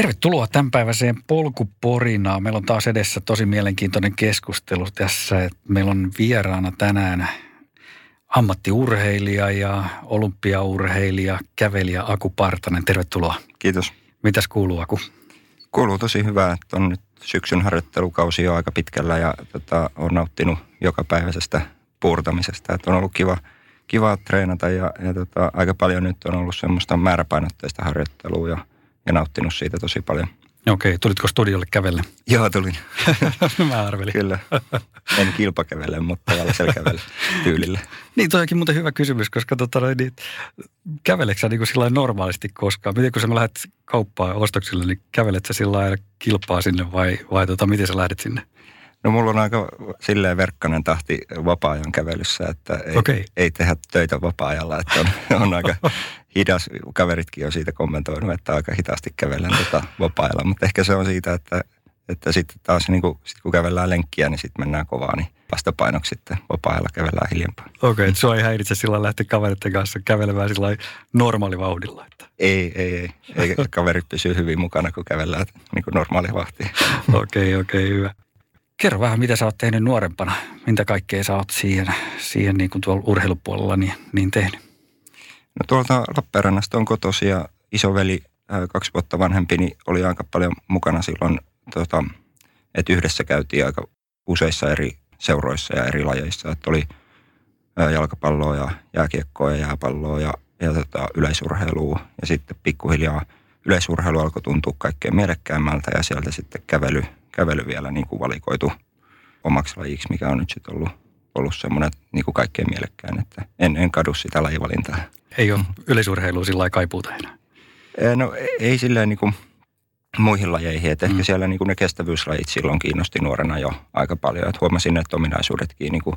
Tervetuloa tämänpäiväiseen polkuporinaan. Meillä on taas edessä tosi mielenkiintoinen keskustelu tässä. Meillä on vieraana tänään ammattiurheilija ja olympiaurheilija, kävelijä Aku Partanen. Tervetuloa. Kiitos. Mitäs kuuluu Aku? Kuuluu tosi hyvää, että on nyt syksyn harjoittelukausi jo aika pitkällä ja tota, on nauttinut joka päiväisestä puurtamisesta. Että on ollut kiva, kiva treenata ja, ja tota, aika paljon nyt on ollut semmoista määräpainotteista harjoittelua ja ja nauttinut siitä tosi paljon. Okei, tulitko studiolle kävelle? Joo, tulin. Mä arvelin. Kyllä. En kilpakävele, mutta jalasella kävele tyylillä. niin, toikin muuten hyvä kysymys, koska tota, niin, käveleksä niin kuin normaalisti koskaan? Miten kun sä lähdet kauppaan ostoksille, niin kävelet sä sillä kilpaa sinne vai, vai tota, miten sä lähdet sinne? No mulla on aika silleen verkkainen tahti vapaa-ajan kävelyssä, että ei, okay. ei tehdä töitä vapaa-ajalla, että on, on aika hidas. Kaveritkin on siitä kommentoinut, että aika hitaasti kävellen tota vapaa-ajalla, mutta ehkä se on siitä, että, että sitten taas niin kun, sit kun kävellään lenkkiä, niin sitten mennään kovaa, niin vastapainoksi sitten vapaa-ajalla kävellään hiljempaa. Okei, okay, että sua ei häiritse sillä lähteä kaveritten kanssa kävelemään sillä normaalivauhdilla? Että. Ei, ei, ei. Eikä kaverit pysyy hyvin mukana, kun kävellään niin kuin normaalivauhtia. Okei, okei, okay, hyvä. Kerro vähän, mitä sä oot tehnyt nuorempana. Mitä kaikkea sä oot siihen, siihen niin kuin tuolla urheilupuolella niin, niin tehnyt? No tuolta Lappeenrannasta on kotosi ja isoveli kaksi vuotta vanhempi niin oli aika paljon mukana silloin, tota, että yhdessä käytiin aika useissa eri seuroissa ja eri lajeissa. Että oli jalkapalloa ja jääkiekkoa ja jääpalloa ja, ja tota, yleisurheilua. Ja sitten pikkuhiljaa yleisurheilu alkoi tuntua kaikkein mielekkäämmältä ja sieltä sitten kävely – kävely vielä niin kuin valikoitu omaksi lajiksi, mikä on nyt sitten ollut, ollut semmoinen niin kuin kaikkein mielekkään, että en, en kadu sitä lajivalintaa. Ei ole yleisurheilua sillä lailla kaipuuta enää? No ei silleen niin kuin muihin lajeihin, että mm. ehkä siellä niin kuin ne kestävyyslajit silloin kiinnosti nuorena jo aika paljon, että huomasin, että ominaisuudetkin niin kuin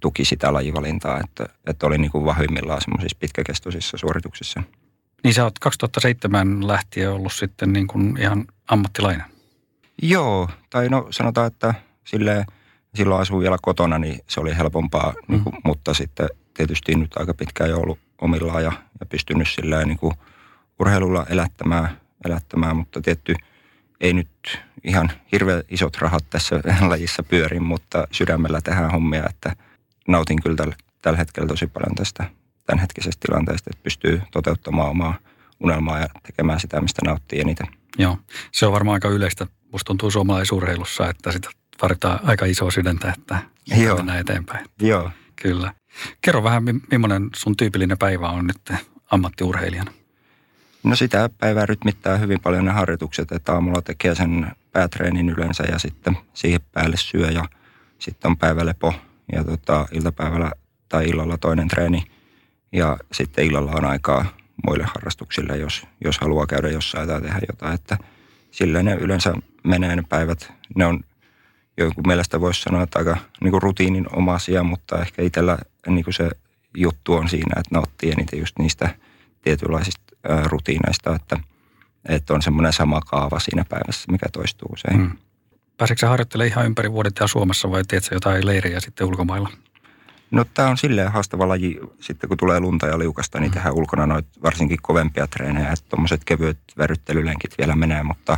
tuki sitä lajivalintaa, että, että oli niin kuin vahvimmillaan semmoisissa pitkäkestoisissa suorituksissa. Niin sä oot 2007 lähtien ollut sitten niin kuin ihan ammattilainen? Joo, tai no sanotaan, että silleen, silloin asuu vielä kotona, niin se oli helpompaa, mm. niin kuin, mutta sitten tietysti nyt aika pitkään jo ollut omillaan ja, ja pystynyt silleen niin kuin urheilulla elättämään, elättämään, mutta tietty ei nyt ihan hirveän isot rahat tässä lajissa pyöri, mutta sydämellä tehdään hommia, että nautin kyllä tällä, tällä hetkellä tosi paljon tästä tämänhetkisestä tilanteesta, että pystyy toteuttamaan omaa unelmaa ja tekemään sitä, mistä nauttii eniten. Joo, se on varmaan aika yleistä musta tuntuu suomalaisurheilussa, että sitä tarvitaan aika isoa sydäntä, että Joo. mennään eteenpäin. Joo. Kyllä. Kerro vähän, millainen sun tyypillinen päivä on nyt ammattiurheilijana? No sitä päivää rytmittää hyvin paljon ne harjoitukset, että aamulla tekee sen päätreenin yleensä ja sitten siihen päälle syö ja sitten on päivälepo ja tota, iltapäivällä tai illalla toinen treeni ja sitten illalla on aikaa muille harrastuksille, jos, jos haluaa käydä jossain tai tehdä jotain, että – sillä ne yleensä menee ne päivät. Ne on jonkun mielestä voisi sanoa, että aika niin kuin rutiininomaisia, mutta ehkä itsellä niin kuin se juttu on siinä, että nauttii eniten just niistä tietynlaisista ää, rutiineista, että, että on semmoinen sama kaava siinä päivässä, mikä toistuu usein. Hmm. Pääseekö harjoittelemaan ihan ympäri vuodet ja Suomessa vai teet jotain leiriä sitten ulkomailla? No tämä on silleen haastava laji. Sitten kun tulee lunta ja liukasta, niin mm. tehdään ulkona noit varsinkin kovempia treenejä. Että tuommoiset kevyet väryttelylenkit vielä menee, mutta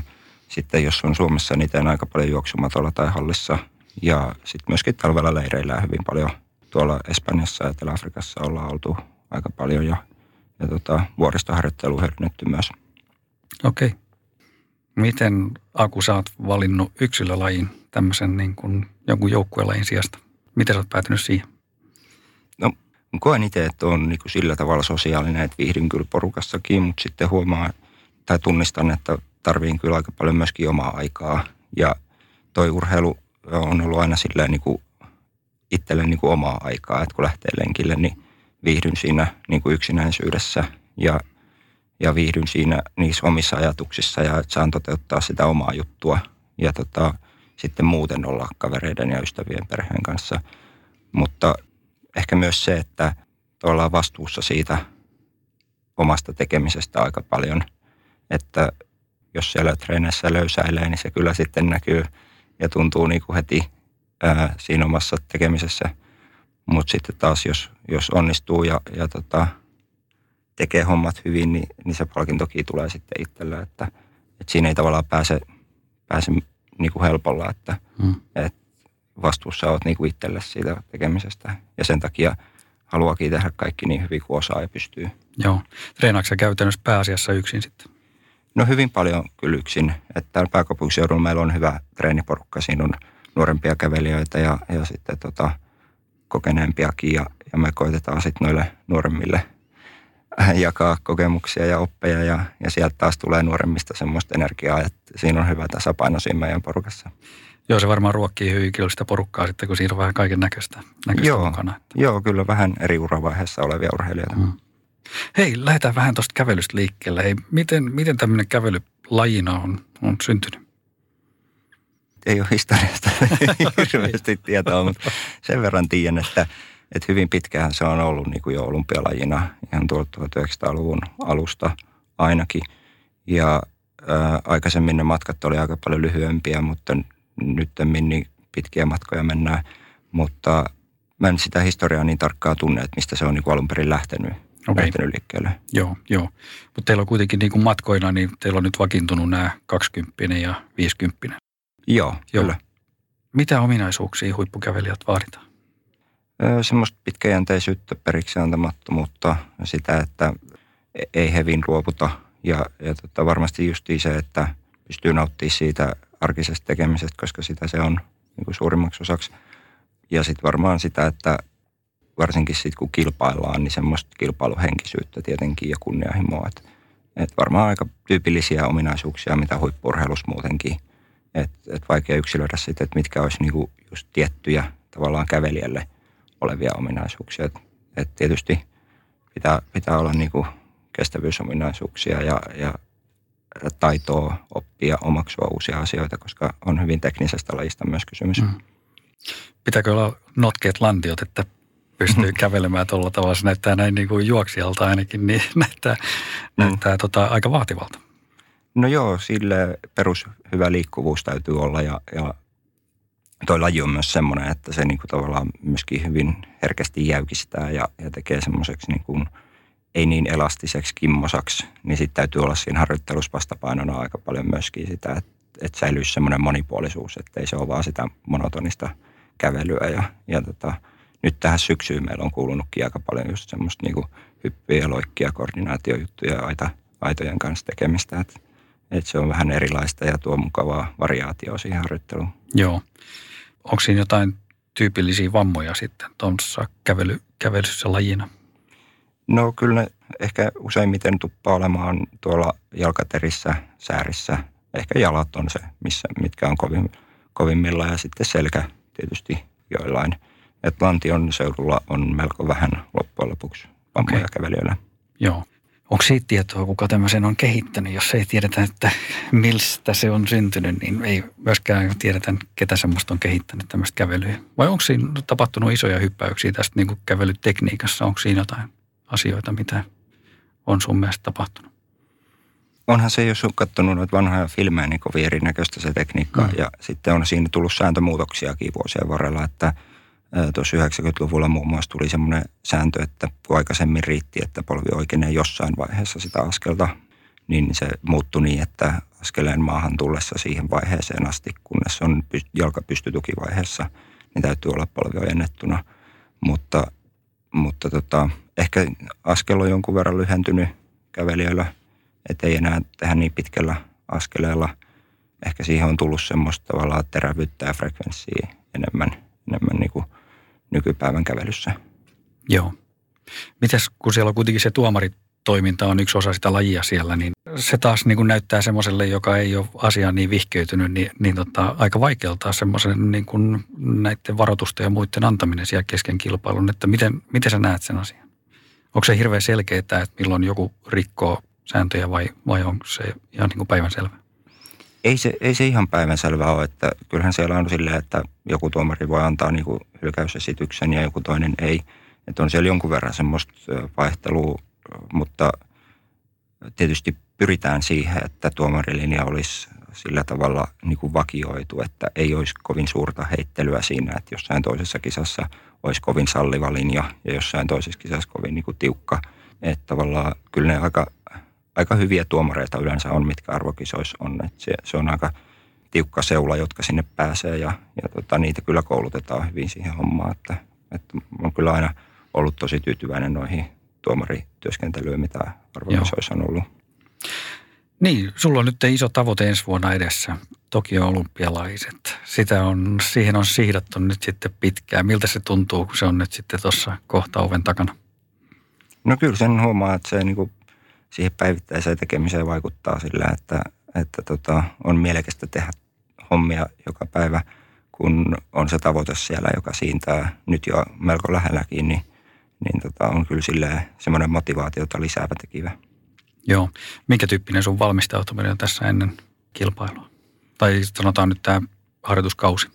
sitten jos on Suomessa, niin teen aika paljon juoksumatolla tai hallissa. Ja sitten myöskin talvella leireillä hyvin paljon. Tuolla Espanjassa ja Etelä-Afrikassa ollaan oltu aika paljon ja, ja tota, vuoristoharjoittelu hyödynnetty myös. Okei. Okay. Miten Aku, sä oot valinnut yksilölajin tämmöisen niin kuin jonkun joukkuelajin sijasta? Miten sä oot päätynyt siihen? No koen itse, että on niin kuin sillä tavalla sosiaalinen, että viihdyn kyllä porukassakin, mutta sitten huomaa tai tunnistan, että tarviin kyllä aika paljon myöskin omaa aikaa. Ja toi urheilu on ollut aina silleen niin kuin itselle niin kuin omaa aikaa, että kun lähtee lenkille, niin viihdyn siinä niin kuin yksinäisyydessä. Ja ja viihdyn siinä niissä omissa ajatuksissa ja että saan toteuttaa sitä omaa juttua ja tota, sitten muuten olla kavereiden ja ystävien perheen kanssa. Mutta ehkä myös se, että ollaan vastuussa siitä omasta tekemisestä aika paljon, että jos siellä treeneissä löysäilee, niin se kyllä sitten näkyy ja tuntuu niin kuin heti ää, siinä omassa tekemisessä. Mutta sitten taas, jos, jos onnistuu ja, ja tota, tekee hommat hyvin, niin, niin se palkintoki tulee sitten itsellä, että, että siinä ei tavallaan pääse, pääse niin kuin helpolla, että, hmm. että vastuussa olet niin kuin itselle siitä tekemisestä. Ja sen takia haluakin tehdä kaikki niin hyvin kuin osaa ja pystyy. Joo. Treenaatko käytännössä pääasiassa yksin sitten? No hyvin paljon kyllä yksin. Että täällä pääkaupunkiseudulla meillä on hyvä treeniporukka. Siinä on nuorempia kävelijöitä ja, ja sitten tota, kokeneempiakin. Ja, ja me koitetaan sitten noille nuoremmille jakaa kokemuksia ja oppeja ja, ja sieltä taas tulee nuoremmista semmoista energiaa, että siinä on hyvä tasapaino siinä meidän porukassa. Joo, se varmaan ruokkii hyvin kyllä sitä porukkaa sitten, kun siinä on vähän kaiken näköistä, näköistä joo, mukana. Joo, kyllä vähän eri uravaiheessa olevia urheilijoita. Mm. Hei, lähdetään vähän tuosta kävelystä liikkeelle. Hei, miten, miten tämmöinen kävely lajina on, on syntynyt? Ei ole historiasta hirveästi tietoa, mutta sen verran tiedän, että, että hyvin pitkään se on ollut niin kuin jo olympialajina ihan tuolta 1900-luvun alusta ainakin. Ja ää, aikaisemmin ne matkat oli aika paljon lyhyempiä, mutta nyt niin pitkiä matkoja mennään. Mutta mä en sitä historiaa niin tarkkaan tunne, että mistä se on niin alun perin lähtenyt okay. lähtenyt liikkeelle. Joo, joo. Mutta teillä on kuitenkin niin kuin matkoina, niin teillä on nyt vakiintunut nämä 20 ja 50. Joo, joo. kyllä. Mitä ominaisuuksia huippukävelijät vaaditaan? Semmoista pitkäjänteisyyttä, periksi antamattomuutta, sitä, että e-, ei hevin luovuta ja, ja tota, varmasti justiin se, että pystyy nauttimaan siitä arkisesta tekemisestä, koska sitä se on niin kuin suurimmaksi osaksi. Ja sitten varmaan sitä, että varsinkin sitten kun kilpaillaan, niin semmoista kilpailuhenkisyyttä tietenkin ja kunnianhimoa. Että et varmaan aika tyypillisiä ominaisuuksia, mitä huippurheilussa muutenkin. Että et vaikea yksilöidä sitten, että mitkä olisi niinku just tiettyjä tavallaan kävelijälle olevia ominaisuuksia. Että et tietysti pitää, pitää olla niinku kestävyysominaisuuksia ja, ja taitoa oppia omaksua uusia asioita, koska on hyvin teknisestä lajista myös kysymys. Mm. Pitääkö olla notkeet lantiot, että pystyy kävelemään tuolla tavalla. Se näyttää näin niin kuin juoksijalta ainakin, niin näyttää, mm. näyttää tota, aika vaativalta. No joo, sille perus hyvä liikkuvuus täytyy olla ja, ja toi laji on myös semmoinen, että se niin kuin tavallaan myöskin hyvin herkästi jäykistää ja, ja tekee semmoiseksi niin kuin ei niin elastiseksi kimmosaksi, niin sitten täytyy olla siinä harjoittelussa vastapainona aika paljon myöskin sitä, että, että säilyisi semmoinen monipuolisuus, että ei se ole vaan sitä monotonista kävelyä ja, ja tota, nyt tähän syksyyn meillä on kuulunutkin aika paljon just semmoista niin hyppyjä ja loikkia, koordinaatiojuttuja aita, aitojen kanssa tekemistä. Että et se on vähän erilaista ja tuo mukavaa variaatioa siihen harjoitteluun. Joo. Onko siinä jotain tyypillisiä vammoja sitten tuossa kävely, kävelyssä lajina? No kyllä ne ehkä useimmiten tuppaa olemaan tuolla jalkaterissä, säärissä. Ehkä jalat on se, missä, mitkä on kovin, kovimmilla ja sitten selkä tietysti joillain – että Lantion seudulla on melko vähän loppujen lopuksi vammoja okay. kävelijöillä. Joo. Onko siitä tietoa, kuka tämmöisen on kehittänyt? Jos ei tiedetä, että mistä se on syntynyt, niin ei myöskään tiedetä, ketä semmoista on kehittänyt tämmöistä kävelyä. Vai onko siinä tapahtunut isoja hyppäyksiä tästä niin kuin kävelytekniikassa? Onko siinä jotain asioita, mitä on sun mielestä tapahtunut? Onhan se, jos on katsonut noita vanhoja filmejä, niin kovin erinäköistä se tekniikka. Mm. Ja sitten on siinä tullut sääntömuutoksiakin vuosien varrella, että – tuossa 90-luvulla muun muassa tuli semmoinen sääntö, että kun aikaisemmin riitti, että polvi oikeinee jossain vaiheessa sitä askelta, niin se muuttui niin, että askeleen maahan tullessa siihen vaiheeseen asti, kunnes on jalka pystytukivaiheessa, niin täytyy olla polvi ojennettuna. Mutta, mutta tota, ehkä askel on jonkun verran lyhentynyt kävelijöillä, että ei enää tehdä niin pitkällä askeleella. Ehkä siihen on tullut semmoista tavallaan terävyyttä ja frekvenssiä enemmän, enemmän niin kuin nykypäivän kävelyssä. Joo. Mitäs, kun siellä on kuitenkin se tuomaritoiminta on yksi osa sitä lajia siellä, niin se taas niin kuin näyttää semmoiselle, joka ei ole asiaan niin vihkeytynyt, niin, niin tota, aika vaikealta semmoisen niin kuin näiden varoitusten ja muiden antaminen siellä kesken kilpailun, että miten, miten sä näet sen asian? Onko se hirveän selkeää, että milloin joku rikkoo sääntöjä vai, vai onko se ihan niin kuin päivänselvä? Ei se, ei se ihan päivänselvää ole, että kyllähän siellä on silleen, että joku tuomari voi antaa niin kuin hylkäysesityksen ja joku toinen ei. Että on siellä jonkun verran semmoista vaihtelua, mutta tietysti pyritään siihen, että tuomarilinja olisi sillä tavalla niin kuin vakioitu, että ei olisi kovin suurta heittelyä siinä, että jossain toisessa kisassa olisi kovin salliva linja ja jossain toisessa kisassa kovin niin kuin tiukka. Että tavallaan kyllä ne aika, aika hyviä tuomareita yleensä on, mitkä arvokisoissa on. Että se, se on aika tiukka seula, jotka sinne pääsee ja, ja tota, niitä kyllä koulutetaan hyvin siihen hommaan. Että, että on kyllä aina ollut tosi tyytyväinen noihin tuomarityöskentelyyn, mitä arvokisoissa on ollut. Niin, sulla on nyt iso tavoite ensi vuonna edessä, Tokio olympialaiset. Sitä on, siihen on siirretty nyt sitten pitkään. Miltä se tuntuu, kun se on nyt sitten tuossa kohta oven takana? No kyllä sen huomaa, että se niin kuin siihen päivittäiseen tekemiseen vaikuttaa sillä, että, että tota, on mielekästä tehdä hommia joka päivä, kun on se tavoite siellä, joka siintää nyt jo melko lähelläkin, niin, niin tota, on kyllä semmoinen motivaatiota lisäävä tekivä. Joo. Minkä tyyppinen sun valmistautuminen on tässä ennen kilpailua? Tai sanotaan nyt tämä harjoituskausi.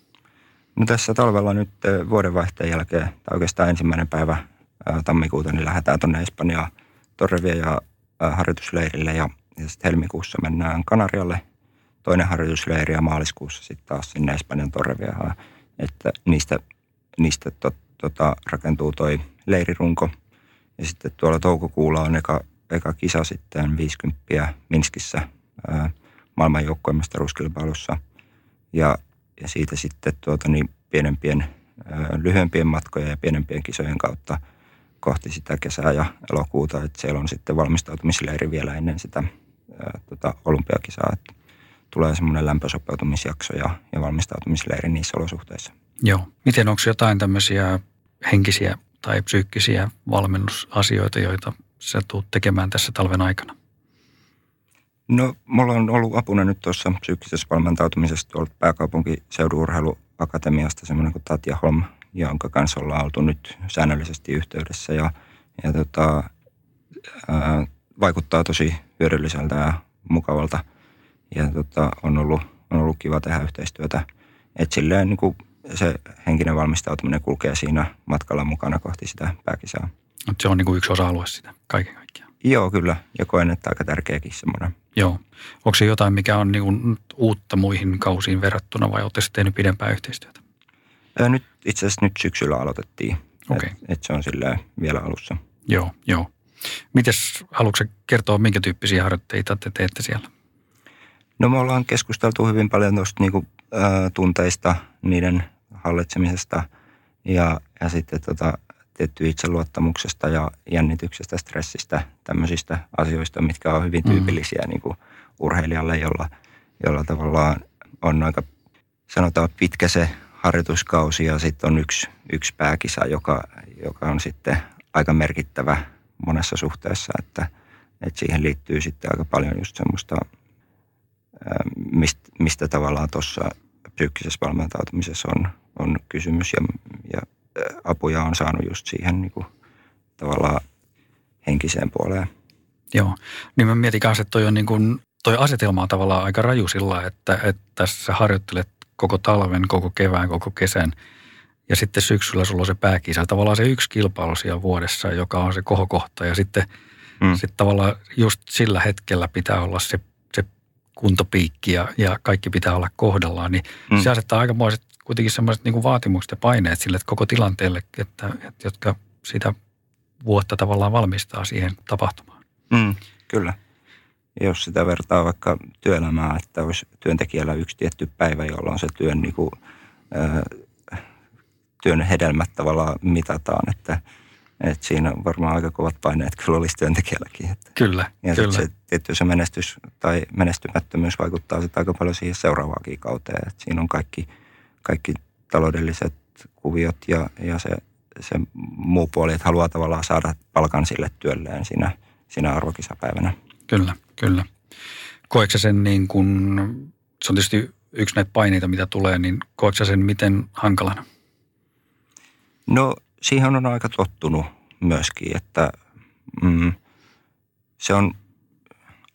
No tässä talvella nyt eh, vuodenvaihteen jälkeen, tai oikeastaan ensimmäinen päivä tammikuuta, niin lähdetään tuonne Espanjaan Torrevia ja harjoitusleirille ja, ja sitten helmikuussa mennään Kanarialle toinen harjoitusleiri ja maaliskuussa sitten taas sinne Espanjan Torreviaan. Että niistä, niistä to, tota, rakentuu toi leirirunko. Ja sitten tuolla toukokuulla on eka eka kisa sitten 50 Minskissä maailman joukkueemestaruuskilpailussa. Ja, ja siitä sitten tuota, niin pienempien, ää, lyhyempien matkojen ja pienempien kisojen kautta kohti sitä kesää ja elokuuta. Että siellä on sitten valmistautumisleiri vielä ennen sitä ää, tota, olympiakisaa. Että tulee semmoinen lämpösopeutumisjakso ja, ja valmistautumisleiri niissä olosuhteissa. Joo. Miten onko jotain tämmöisiä henkisiä tai psyykkisiä valmennusasioita, joita sä tuut tekemään tässä talven aikana? No, mulla on ollut apuna nyt tuossa psyykkisessä valmentautumisessa tuolta pääkaupunkiseudun urheiluakatemiasta semmoinen kuin Tatja Holm, jonka kanssa ollaan oltu nyt säännöllisesti yhteydessä ja, ja tota, ää, vaikuttaa tosi hyödylliseltä ja mukavalta ja tota, on, ollut, on ollut kiva tehdä yhteistyötä. Et silleen niin kuin se henkinen valmistautuminen kulkee siinä matkalla mukana kohti sitä pääkisaa. Se on niin kuin yksi osa-alue sitä kaiken kaikkiaan. Joo, kyllä. Ja koen, että aika tärkeäkin semmoinen. Joo. Onko se jotain, mikä on niin kuin uutta muihin kausiin verrattuna vai olette tehnyt pidempää yhteistyötä? Nyt itse asiassa nyt syksyllä aloitettiin. Okay. Että et se on sillä vielä alussa. Joo, joo. Mites haluatko kertoa, minkä tyyppisiä harjoitteita te teette siellä? No me ollaan keskusteltu hyvin paljon tuosta niinku, ä, tunteista, niiden hallitsemisesta ja, ja sitten tota, tietty itseluottamuksesta ja jännityksestä, stressistä, tämmöisistä asioista, mitkä on hyvin mm. tyypillisiä mm. niin kuin urheilijalle, jolla, jolla tavallaan on aika, sanotaan pitkä se harjoituskausi ja sitten on yksi, yksi pääkisa, joka, joka on sitten aika merkittävä monessa suhteessa, että, että siihen liittyy sitten aika paljon just semmoista, mistä, mistä tavallaan tuossa psyykkisessä valmentautumisessa on, on kysymys ja, ja apuja on saanut just siihen niin kuin, tavallaan henkiseen puoleen. Joo, niin mä mietin kanssa, että toi, on niin kuin, toi asetelma on tavallaan aika raju sillä, että, että sä harjoittelet koko talven, koko kevään, koko kesän ja sitten syksyllä sulla on se pääkisa. Tavallaan se yksi kilpailu siellä vuodessa, joka on se kohokohta ja sitten mm. sit tavallaan just sillä hetkellä pitää olla se, se kuntopiikki ja, ja kaikki pitää olla kohdallaan, niin mm. se asettaa aikamoiset kuitenkin semmoiset niin vaatimukset ja paineet sille että koko tilanteelle, että, että, jotka sitä vuotta tavallaan valmistaa siihen tapahtumaan. Mm, kyllä. Jos sitä vertaa vaikka työelämää, että olisi työntekijällä yksi tietty päivä, jolloin se työn, niin kuin, työn hedelmät tavallaan mitataan, että, että siinä on varmaan aika kovat paineet kyllä olisi työntekijälläkin. Että. Kyllä, ja kyllä. Se, tietty se menestys tai menestymättömyys vaikuttaa sitten aika paljon siihen seuraavaankin kauteen. Että siinä on kaikki – kaikki taloudelliset kuviot ja, ja se, se muu puoli, että haluaa tavallaan saada palkan sille työlleen siinä, siinä arvokisapäivänä. Kyllä, kyllä. Koetko sen niin kuin, se on tietysti yksi näitä paineita, mitä tulee, niin koetko sen miten hankalana? No siihen on aika tottunut myöskin, että mm, se on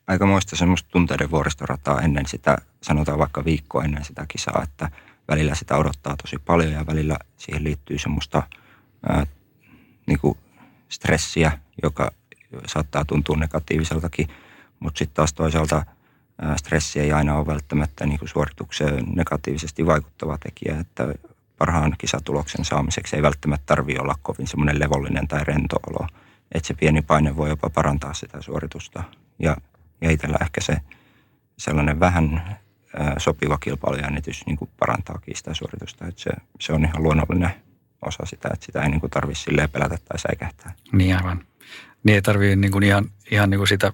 aikamoista semmoista tunteiden vuoristorataa ennen sitä, sanotaan vaikka viikkoa ennen sitä kisaa, että välillä sitä odottaa tosi paljon ja välillä siihen liittyy semmoista ää, niin kuin stressiä, joka saattaa tuntua negatiiviseltakin, mutta sitten taas toisaalta stressi ei aina ole välttämättä niin kuin suoritukseen negatiivisesti vaikuttava tekijä, että parhaan kisatuloksen saamiseksi ei välttämättä tarvitse olla kovin semmoinen levollinen tai rento olo, että se pieni paine voi jopa parantaa sitä suoritusta. Ja, ja itsellä ehkä se sellainen vähän sopiva kilpailujännitys niin kuin parantaakin sitä suoritusta, että se, se on ihan luonnollinen osa sitä, että sitä ei niin tarvitse silleen pelätä tai säikähtää. Niin aivan. Niin ei tarvitse niin kuin ihan, ihan niin kuin sitä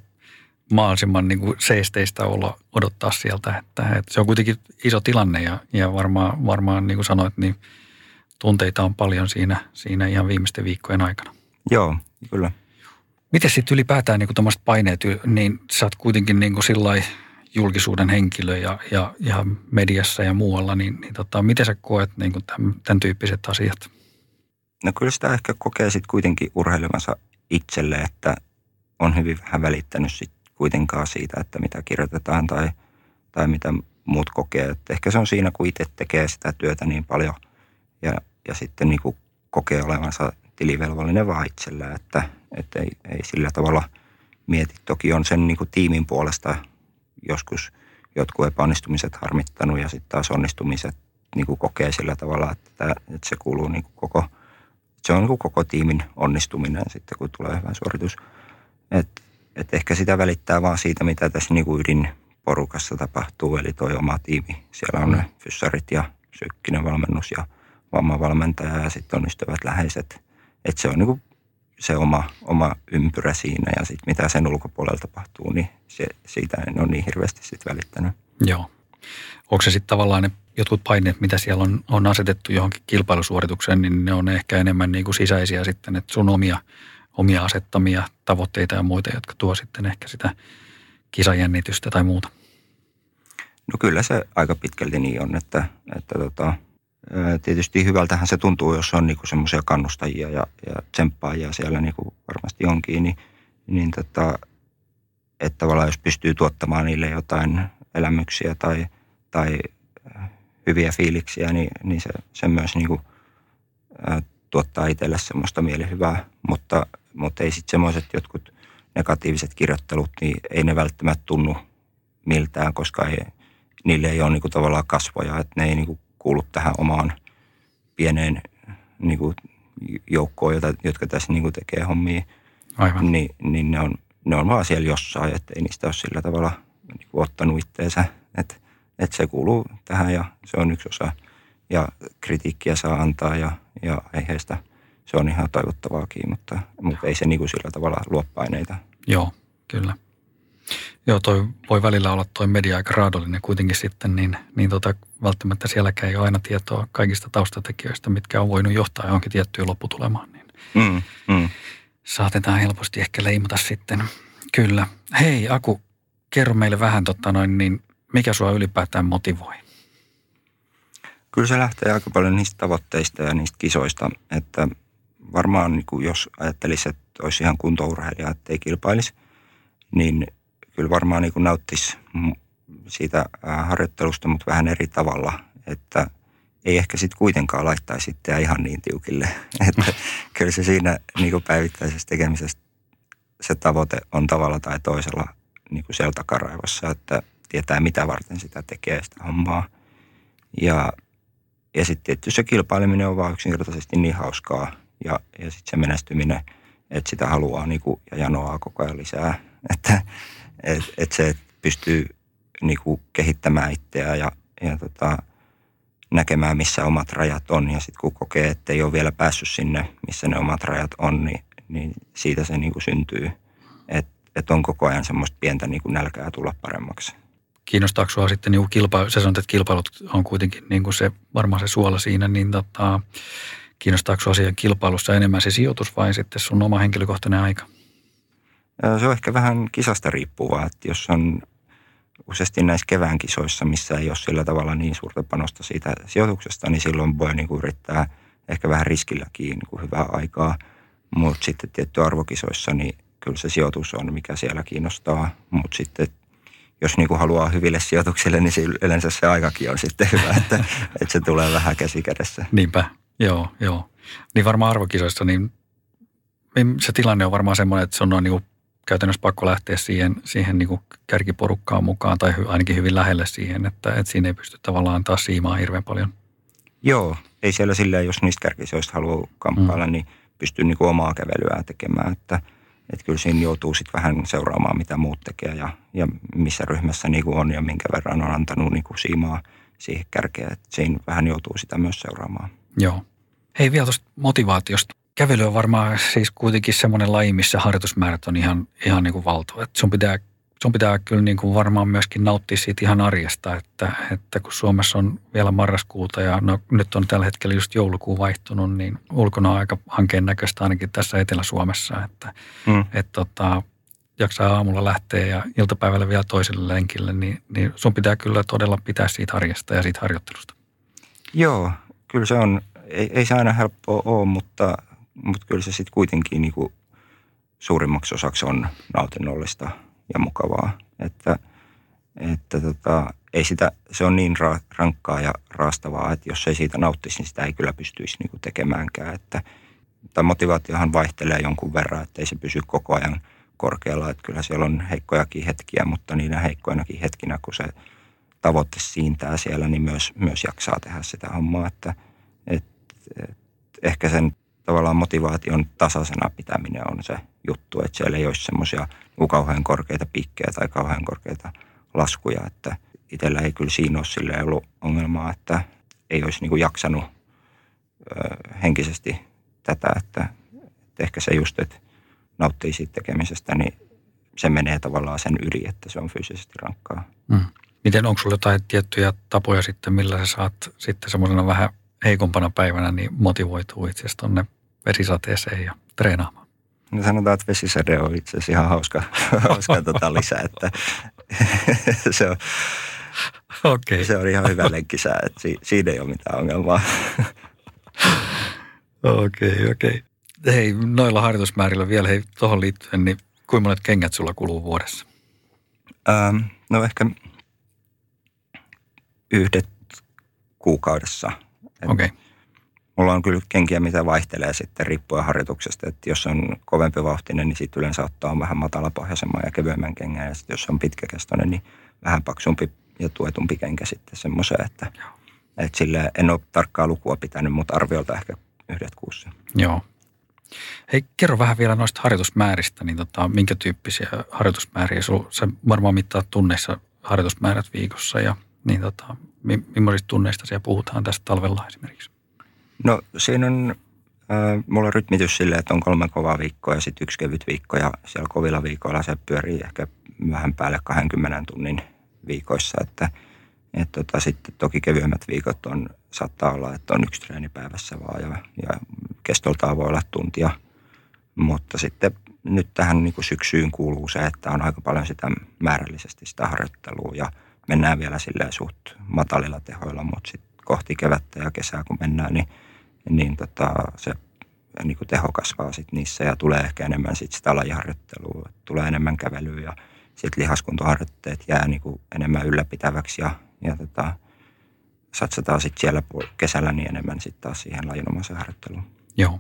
mahdollisimman niin kuin seisteistä olla odottaa sieltä. Että, että se on kuitenkin iso tilanne ja, ja varmaan, varmaan niin kuin sanoit, niin tunteita on paljon siinä, siinä ihan viimeisten viikkojen aikana. Joo, kyllä. Miten sitten ylipäätään niin tuommoiset paineet, niin sä oot kuitenkin niin kuin sillai julkisuuden henkilö ja, ja, ja mediassa ja muualla, niin, niin tota, miten sä koet niin kuin tämän, tämän tyyppiset asiat? No kyllä sitä ehkä kokee sitten kuitenkin urheilemansa itselle, että on hyvin vähän välittänyt sit kuitenkaan siitä, että mitä kirjoitetaan tai, tai mitä muut kokee. Et ehkä se on siinä, kun itse tekee sitä työtä niin paljon ja, ja sitten niin kuin kokee olevansa tilivelvollinen vaan itsellä, että, että ei, ei sillä tavalla mieti. Toki on sen niin kuin tiimin puolesta joskus jotkut epäonnistumiset harmittanut ja sitten taas onnistumiset niin kuin kokee sillä tavalla, että, tämä, että se kuuluu niin kuin koko, se on niin kuin koko tiimin onnistuminen sitten, kun tulee hyvä suoritus. Että et ehkä sitä välittää vaan siitä, mitä tässä niin ydinporukassa tapahtuu, eli toi oma tiimi. Siellä on ne fyssarit ja sykkinen valmennus ja vammavalmentaja ja sitten on ystävät läheiset. Että se on niin se oma, oma ympyrä siinä ja sitten mitä sen ulkopuolella tapahtuu, niin se, siitä en ole niin hirveästi sitten välittänyt. Joo. Onko se sitten tavallaan ne jotkut paineet, mitä siellä on, on asetettu johonkin kilpailusuoritukseen, niin ne on ehkä enemmän niin kuin sisäisiä sitten, että sun omia – omia asettamia tavoitteita ja muita, jotka tuo sitten ehkä sitä kisajännitystä tai muuta? No kyllä se aika pitkälti niin on, että, että tota, tietysti hyvältähän se tuntuu, jos on niinku semmoisia kannustajia ja, ja tsemppaajia siellä niinku varmasti onkin, niin, niin tota, että tavallaan jos pystyy tuottamaan niille jotain elämyksiä tai, tai hyviä fiiliksiä, niin, niin se, se myös niinku, ä, tuottaa itselle semmoista mielihyvää, mutta mutta ei sitten semmoiset jotkut negatiiviset kirjoittelut, niin ei ne välttämättä tunnu miltään, koska ei, niille ei ole niinku tavallaan kasvoja, että ne ei niinku kuulu tähän omaan pieneen niinku joukkoon, jota, jotka tässä niinku tekee hommia. Aivan. Ni, niin ne on, ne on vaan siellä jossain, että ei niistä ole sillä tavalla niinku ottanut itteensä, että, että se kuuluu tähän ja se on yksi osa. Ja kritiikkiä saa antaa ja, ja ei heistä – se on ihan toivottavaakin, mutta, mutta ei se niin kuin sillä tavalla luo paineita. Joo, kyllä. Joo, toi voi välillä olla toi media aika raadollinen kuitenkin sitten, niin, niin tota, välttämättä sielläkään ei ole aina tietoa kaikista taustatekijöistä, mitkä on voinut johtaa johonkin tiettyyn lopputulemaan. Niin mm, mm. Saatetaan helposti ehkä leimata sitten. Kyllä. Hei Aku, kerro meille vähän, totta noin, niin mikä sua ylipäätään motivoi? Kyllä se lähtee aika paljon niistä tavoitteista ja niistä kisoista, että varmaan niin kuin jos ajattelisi, että olisi ihan kuntourheilija, että ei kilpailisi, niin kyllä varmaan niin kuin nauttisi siitä harjoittelusta, mutta vähän eri tavalla, että ei ehkä sitten kuitenkaan laittaisi sitten ihan niin tiukille. Että kyllä se siinä niin kuin päivittäisessä tekemisessä se tavoite on tavalla tai toisella niin kuin siellä takaraivossa, että tietää mitä varten sitä tekee sitä hommaa. Ja, ja sitten tietysti se kilpaileminen on vaan yksinkertaisesti niin hauskaa, ja, ja sitten se menestyminen, että sitä haluaa niinku, ja janoaa koko ajan lisää. Että et, et se pystyy niinku, kehittämään itseään ja, ja tota, näkemään, missä omat rajat on. Ja sitten kun kokee, että ei ole vielä päässyt sinne, missä ne omat rajat on, niin, niin siitä se niinku syntyy. Että et on koko ajan semmoista pientä niinku nälkää tulla paremmaksi. Kiinnostaako sinua sitten niin kilpailu, sä sanot, että kilpailut on kuitenkin niin kuin se, varmaan se suola siinä, niin tota, Kiinnostaako asian kilpailussa enemmän se sijoitus vai sitten sun oma henkilökohtainen aika? Se on ehkä vähän kisasta riippuvaa, että jos on useasti näissä kevään kisoissa, missä ei ole sillä tavalla niin suurta panosta siitä sijoituksesta, niin silloin voi niin kuin yrittää ehkä vähän riskilläkin niin kuin hyvää aikaa. Mutta sitten tietty arvokisoissa, niin, kyllä se sijoitus on, mikä siellä kiinnostaa. Mutta sitten jos niin kuin haluaa hyville sijoituksille, niin yleensä se aikakin on sitten hyvä, että, että se tulee vähän käsikädessä. Niinpä, joo, joo. Niin varmaan arvokisoissa, niin, se tilanne on varmaan semmoinen, että se on noin niin kuin käytännössä pakko lähteä siihen, siihen niin kuin kärkiporukkaan mukaan tai ainakin hyvin lähelle siihen, että, että siinä ei pysty tavallaan taas siimaan hirveän paljon. Joo, ei siellä silleen, jos niistä kärkisioista haluaa kamppailla, mm. niin pystyy niin kuin omaa kävelyä tekemään, että, että kyllä siinä joutuu sitten vähän seuraamaan, mitä muut tekee ja, ja missä ryhmässä niin kuin on ja minkä verran on antanut niin kuin siimaa siihen kärkeen, että siinä vähän joutuu sitä myös seuraamaan. Joo. Hei vielä tuosta motivaatiosta kävely on varmaan siis kuitenkin semmoinen laji, missä harjoitusmäärät on ihan, ihan niin kuin valto. Että sun pitää, sun pitää kyllä niin kuin varmaan myöskin nauttia siitä ihan arjesta, että, että kun Suomessa on vielä marraskuuta ja no, nyt on tällä hetkellä just joulukuu vaihtunut, niin ulkona on aika hankeen näköistä ainakin tässä Etelä-Suomessa, että mm. et, tota, jaksaa aamulla lähteä ja iltapäivällä vielä toiselle lenkille, niin, niin sun pitää kyllä todella pitää siitä arjesta ja siitä harjoittelusta. Joo, kyllä se on, ei, ei se aina helppoa ole, mutta mutta kyllä se sitten kuitenkin niin kuin suurimmaksi osaksi on nautinnollista ja mukavaa. Että, että tota, ei sitä, se on niin ra, rankkaa ja raastavaa, että jos ei siitä nauttisi, niin sitä ei kyllä pystyisi niin kuin tekemäänkään. Että, tämä motivaatiohan vaihtelee jonkun verran, että ei se pysy koko ajan korkealla. Että kyllä siellä on heikkojakin hetkiä, mutta niinä heikkoinakin hetkinä, kun se tavoite siintää siellä, niin myös, myös jaksaa tehdä sitä hommaa. Että, et, et, ehkä sen tavallaan motivaation tasaisena pitäminen on se juttu, että siellä ei olisi semmoisia niin kauhean korkeita piikkejä tai kauhean korkeita laskuja, että itsellä ei kyllä siinä ole sille ollut ongelmaa, että ei olisi niin kuin jaksanut ö, henkisesti tätä, että, että ehkä se just, että nauttii siitä tekemisestä, niin se menee tavallaan sen yli, että se on fyysisesti rankkaa. Mm. Miten, onko sulla jotain tiettyjä tapoja sitten, millä sä saat sitten semmoisena vähän heikompana päivänä niin motivoituu itse asiassa tuonne vesisateeseen ja treenaamaan? No sanotaan, että vesisade on itse asiassa ihan hauska, hauska tota lisä, että se on, okay. se on ihan hyvä lenkkisää, että si, siinä ei ole mitään ongelmaa. Okei, okay, okei. Okay. Hei, noilla harjoitusmäärillä vielä, hei, tuohon liittyen, niin kuinka monet kengät sulla kuluu vuodessa? Ähm, no ehkä yhdet kuukaudessa. Okei. Okay. Mulla on kyllä kenkiä, mitä vaihtelee sitten riippuen harjoituksesta. Että jos on kovempi vauhtinen, niin sitten yleensä ottaa vähän matalapohjaisemman ja kevyemmän kengän. Ja sitten jos on pitkäkestoinen, niin vähän paksumpi ja tuetumpi kenkä sitten semmoiseen, että, että sille en ole tarkkaa lukua pitänyt, mutta arviolta ehkä yhdet kuussa. Joo. Hei, kerro vähän vielä noista harjoitusmääristä, niin tota, minkä tyyppisiä harjoitusmääriä? Sä varmaan mittaa tunneissa harjoitusmäärät viikossa ja niin tota, millaisista tunneista siellä puhutaan tästä talvella esimerkiksi? No siinä on, äh, mulla on rytmitys silleen, että on kolme kovaa viikkoa ja sitten yksi kevyt viikko ja siellä kovilla viikoilla se pyörii ehkä vähän päälle 20 tunnin viikoissa, että et tota, sitten toki kevyemmät viikot on, saattaa olla, että on yksi treeni päivässä vaan ja, ja kestoltaan voi olla tuntia. Mutta sitten nyt tähän niin kuin syksyyn kuuluu se, että on aika paljon sitä määrällisesti sitä harjoittelua ja mennään vielä silleen suht matalilla tehoilla, mutta sitten kohti kevättä ja kesää kun mennään, niin niin tota, se niin kuin teho kasvaa sit niissä ja tulee ehkä enemmän sit sitä lajiharjoittelua, tulee enemmän kävelyä ja sitten lihaskuntoharjoitteet jää niin kuin enemmän ylläpitäväksi ja, ja tota, satsataan sitten siellä kesällä niin enemmän sitten taas siihen lajinomaisen harjoitteluun. Joo.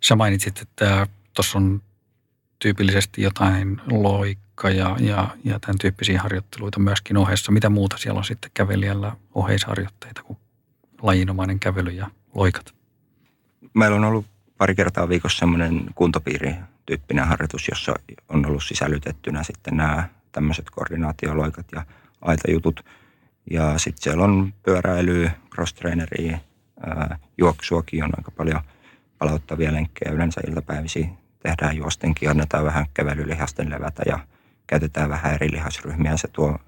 Sä mainitsit, että tuossa on tyypillisesti jotain loikka ja, ja, ja tämän tyyppisiä harjoitteluita myöskin ohessa. Mitä muuta siellä on sitten kävelijällä oheisharjoitteita kuin lajinomainen kävely ja loikat? meillä on ollut pari kertaa viikossa semmoinen kuntopiiri-tyyppinen harjoitus, jossa on ollut sisällytettynä sitten nämä tämmöiset koordinaatioloikat ja aitajutut. Ja sitten siellä on pyöräilyä, cross-traineria, juoksuakin on aika paljon palauttavia lenkkejä. Yleensä iltapäivisiä tehdään juostenkin, annetaan vähän kävelylihasten levätä ja käytetään vähän eri lihasryhmiä. Se tuo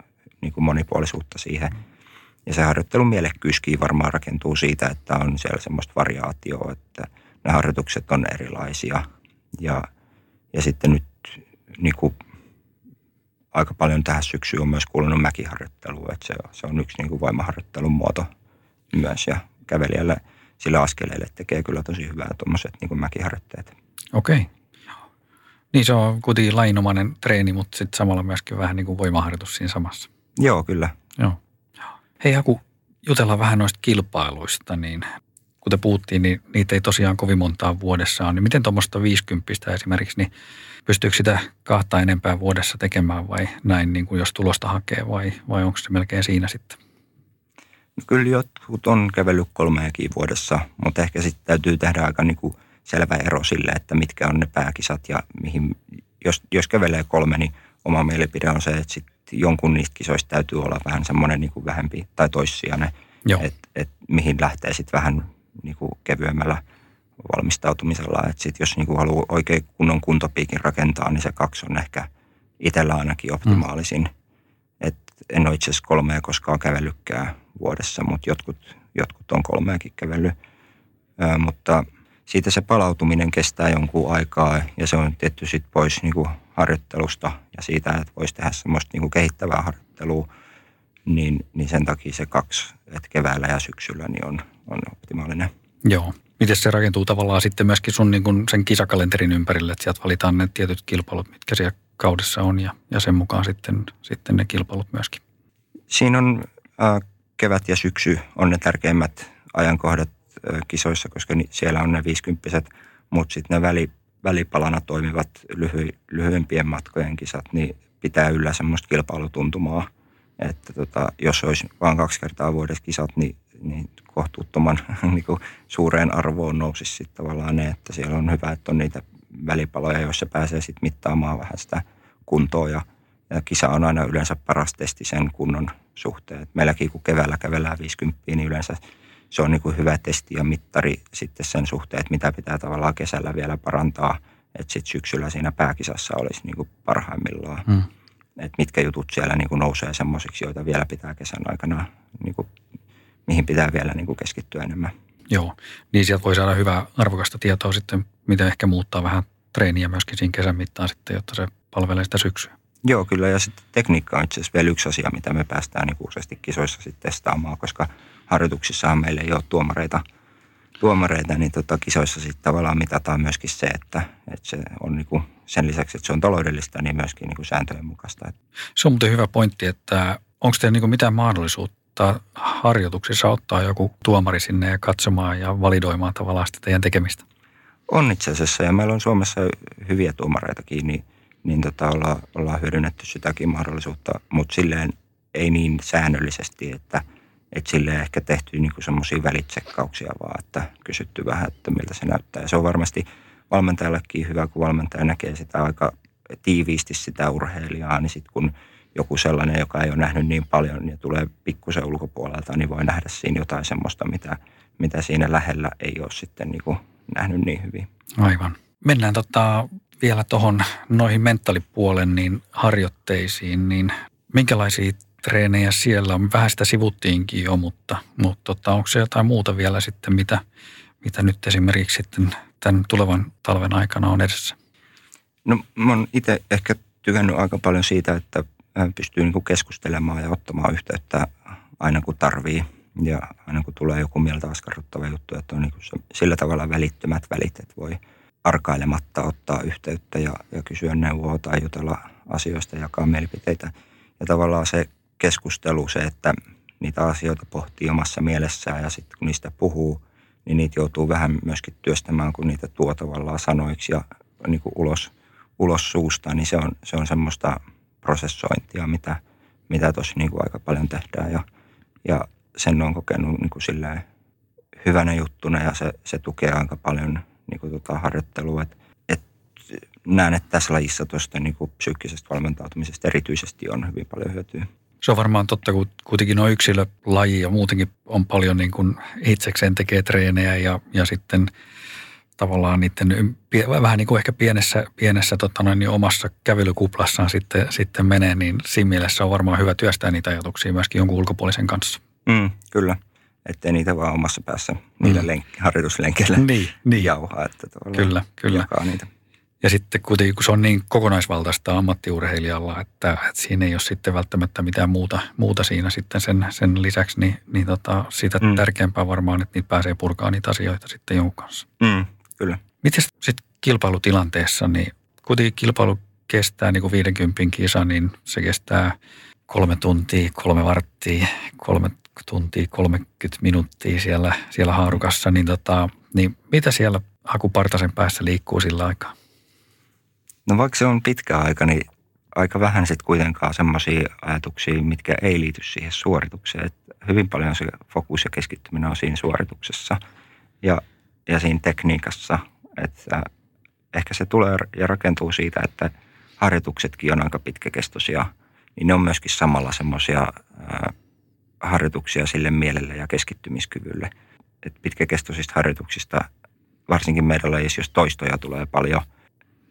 niin kuin monipuolisuutta siihen. Ja se harjoittelun mielekkyyskin varmaan rakentuu siitä, että on siellä semmoista variaatioa, että ne harjoitukset on erilaisia. Ja, ja sitten nyt niin kuin aika paljon tähän syksyyn on myös kuulunut mäkiharjoittelua, että se, se on yksi niin kuin voimaharjoittelun muoto myös. Ja kävelijälle sillä askeleelle tekee kyllä tosi hyvää tuommoiset niin mäkiharjoitteet. Okei. Niin se on kuitenkin lainomainen treeni, mutta sitten samalla myöskin vähän niin kuin voimaharjoitus siinä samassa. Joo, kyllä. Joo. Hei Haku, jutellaan vähän noista kilpailuista, niin kuten puhuttiin, niin niitä ei tosiaan kovin montaa vuodessa ole. Niin miten tuommoista 50 esimerkiksi, niin pystyykö sitä kahta enempää vuodessa tekemään vai näin, niin kuin jos tulosta hakee vai, vai onko se melkein siinä sitten? No kyllä jotkut on kävellyt kolmeakin vuodessa, mutta ehkä sitten täytyy tehdä aika niin kuin selvä ero sille, että mitkä on ne pääkisat ja mihin, jos, jos kävelee kolme, niin oma mielipide on se, että sit jonkun niistä kisoista täytyy olla vähän semmoinen niin kuin vähempi tai toissijainen, että et mihin lähtee sitten vähän niin kuin kevyemmällä valmistautumisella. Että sit jos niin kuin haluaa oikein kunnon kuntopiikin rakentaa, niin se kaksi on ehkä itsellä ainakin optimaalisin. Mm. Et en ole itse asiassa kolmea koskaan kävellytkään vuodessa, mutta jotkut, jotkut on kolmeakin kävellyt. Ö, mutta siitä se palautuminen kestää jonkun aikaa ja se on tietty sitten pois niin kuin harjoittelusta ja siitä, että voisi tehdä semmoista niin kuin kehittävää harjoittelua, niin, niin sen takia se kaksi, että keväällä ja syksyllä niin on, on optimaalinen. Joo. Miten se rakentuu tavallaan sitten myöskin sun niin kuin sen kisakalenterin ympärille, että sieltä valitaan ne tietyt kilpailut, mitkä siellä kaudessa on ja, ja sen mukaan sitten, sitten ne kilpailut myöskin? Siinä on äh, kevät ja syksy on ne tärkeimmät ajankohdat kisoissa, koska siellä on ne 50 mutta sitten ne väli, välipalana toimivat lyhy, lyhyempien matkojen kisat, niin pitää yllä semmoista kilpailutuntumaa. Että tota, jos olisi vain kaksi kertaa vuodessa kisat, niin, niin kohtuuttoman niin kuin suureen arvoon nousisi sitten tavallaan ne, että siellä on hyvä, että on niitä välipaloja, joissa pääsee sitten mittaamaan vähän sitä kuntoa ja, ja kisa on aina yleensä paras testi sen kunnon suhteen. Et meilläkin kun keväällä kävellään 50, niin yleensä se on niin kuin hyvä testi ja mittari sitten sen suhteen, että mitä pitää tavallaan kesällä vielä parantaa, että sitten syksyllä siinä pääkisassa olisi niin kuin parhaimmillaan. Hmm. Että mitkä jutut siellä niin kuin nousee semmoisiksi, joita vielä pitää kesän aikana, niin kuin, mihin pitää vielä niin kuin keskittyä enemmän. Joo, niin sieltä voi saada hyvää arvokasta tietoa sitten, miten ehkä muuttaa vähän treeniä myöskin siinä kesän mittaan sitten, jotta se palvelee sitä syksyä. Joo, kyllä. Ja sitten tekniikka on itse asiassa vielä yksi asia, mitä me päästään niin useasti kisoissa sitten testaamaan, koska harjoituksissahan meillä ei ole tuomareita, tuomareita niin tota, kisoissa sitten tavallaan mitataan myöskin se, että, että se on niin kuin, sen lisäksi, että se on taloudellista, niin myöskin niin kuin sääntöjen mukaista. Se on muuten hyvä pointti, että onko teillä niin kuin mitään mahdollisuutta harjoituksissa ottaa joku tuomari sinne ja katsomaan ja validoimaan tavallaan sitä teidän tekemistä? On itse asiassa, ja meillä on Suomessa hyviä tuomareitakin, niin, niin tota, ollaan, ollaan hyödynnetty sitäkin mahdollisuutta, mutta silleen ei niin säännöllisesti, että – että sille ehkä tehty niin semmoisia välitsekkauksia vaan, että kysytty vähän, että miltä se näyttää. Ja se on varmasti valmentajallekin hyvä, kun valmentaja näkee sitä aika tiiviisti sitä urheilijaa, niin sitten kun joku sellainen, joka ei ole nähnyt niin paljon ja tulee pikkusen ulkopuolelta, niin voi nähdä siinä jotain semmoista, mitä, mitä siinä lähellä ei ole sitten niin kuin nähnyt niin hyvin. Aivan. Mennään tota vielä tuohon noihin mentaalipuolen niin harjoitteisiin, niin minkälaisia treenejä siellä on. Vähän sitä sivuttiinkin jo, mutta, mutta tota, onko se jotain muuta vielä sitten, mitä, mitä nyt esimerkiksi sitten tämän tulevan talven aikana on edessä? No mä oon itse ehkä tykännyt aika paljon siitä, että pystyy niin keskustelemaan ja ottamaan yhteyttä aina kun tarvii. Ja aina kun tulee joku mieltä askarruttava juttu, että on niin se, sillä tavalla välittömät välit, että voi arkailematta ottaa yhteyttä ja, ja kysyä neuvoa tai jutella asioista, jakaa mielipiteitä. Ja tavallaan se keskustelu, se, että niitä asioita pohtii omassa mielessään ja sitten kun niistä puhuu, niin niitä joutuu vähän myöskin työstämään, kun niitä tuo tavallaan sanoiksi ja niin kuin ulos, ulos suusta, niin se on, se on semmoista prosessointia, mitä, mitä tuossa niin aika paljon tehdään ja, ja sen on kokenut niin kuin silleen hyvänä juttuna ja se, se tukee aika paljon niin kuin tota harjoittelua. Et, et näen, että tässä lajissa tuosta niin kuin psyykkisestä valmentautumisesta erityisesti on hyvin paljon hyötyä. Se on varmaan totta, kun kuitenkin on yksilölaji ja muutenkin on paljon niin kuin itsekseen tekee treenejä ja, ja sitten tavallaan niiden vähän niin kuin ehkä pienessä, pienessä tota noin, niin omassa kävelykuplassaan sitten, sitten menee, niin siinä mielessä on varmaan hyvä työstää niitä ajatuksia myöskin jonkun ulkopuolisen kanssa. Mm, kyllä, ettei niitä vaan omassa päässä niillä mm. lenk- harjoituslenkeillä niin, niin. jauhaa, että kyllä, kyllä. niitä. Ja sitten kuitenkin, kun se on niin kokonaisvaltaista ammattiurheilijalla, että, että siinä ei ole sitten välttämättä mitään muuta, muuta siinä sitten sen, sen lisäksi, niin, niin tota, siitä mm. tärkeämpää varmaan, että niitä pääsee purkaa niitä asioita sitten jonkun kanssa. Mm, kyllä. Miten sitten kilpailutilanteessa, niin kuitenkin kilpailu kestää niin kuin 50 kisa, niin se kestää kolme tuntia, kolme varttia, kolme tuntia, 30 minuuttia siellä, siellä haarukassa, niin, tota, niin mitä siellä hakupartasen päässä liikkuu sillä aikaa? No vaikka se on pitkä aika, niin aika vähän sitten kuitenkaan semmoisia ajatuksia, mitkä ei liity siihen suoritukseen. Et hyvin paljon se fokus ja keskittyminen on siinä suorituksessa ja, ja siinä tekniikassa. Että ehkä se tulee ja rakentuu siitä, että harjoituksetkin on aika pitkäkestoisia, niin ne on myöskin samalla semmoisia harjoituksia sille mielelle ja keskittymiskyvylle. Et pitkäkestoisista harjoituksista, varsinkin meidän lajissa, jos toistoja tulee paljon,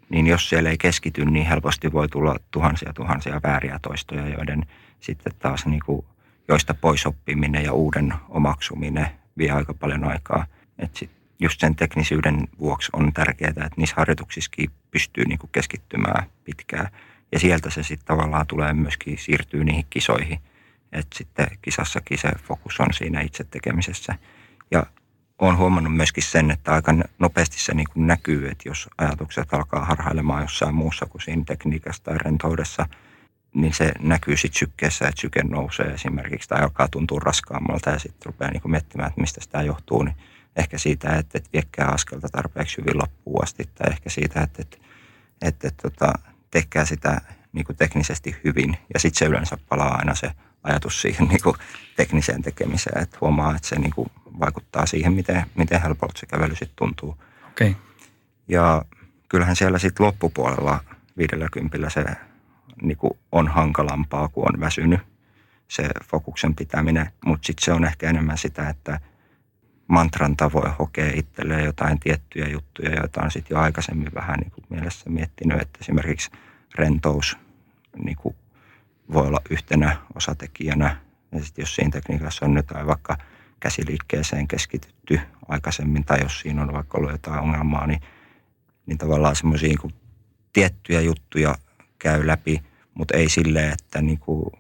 niin jos siellä ei keskity, niin helposti voi tulla tuhansia tuhansia vääriä toistoja, joiden sitten taas niin kuin, joista pois oppiminen ja uuden omaksuminen vie aika paljon aikaa. Et sit just sen teknisyyden vuoksi on tärkeää, että niissä harjoituksissakin pystyy niin kuin keskittymään pitkään. Ja sieltä se sitten tavallaan tulee myöskin siirtyy niihin kisoihin – että sitten kisassakin se fokus on siinä itse tekemisessä. Ja olen huomannut myöskin sen, että aika nopeasti se niin kuin näkyy, että jos ajatukset alkaa harhailemaan jossain muussa kuin siinä tekniikassa tai rentoudessa, niin se näkyy sitten sykkeessä, että syke nousee esimerkiksi tai alkaa tuntua raskaammalta ja sitten rupeaa niin kuin miettimään, että mistä sitä johtuu. Niin ehkä siitä, että, että viekkää askelta tarpeeksi hyvin loppuun asti tai ehkä siitä, että, että, että, että, että tekee sitä niin kuin teknisesti hyvin ja sitten se yleensä palaa aina se – ajatus siihen niin kuin tekniseen tekemiseen, että huomaa, että se niin kuin vaikuttaa siihen, miten, miten helpolta se kävely sitten tuntuu. Okay. Ja kyllähän siellä sitten loppupuolella 50 se niin kuin on hankalampaa, kun on väsynyt se fokuksen pitäminen, mutta sitten se on ehkä enemmän sitä, että mantran tavoin hokee itselleen jotain tiettyjä juttuja, joita on sitten jo aikaisemmin vähän niin kuin mielessä miettinyt, että esimerkiksi rentous niin kuin voi olla yhtenä osatekijänä. Ja sitten jos siinä tekniikassa on jotain vaikka käsiliikkeeseen keskitytty aikaisemmin, tai jos siinä on vaikka ollut jotain ongelmaa, niin, niin tavallaan semmoisia niin tiettyjä juttuja käy läpi, mutta ei sille, että niin kuin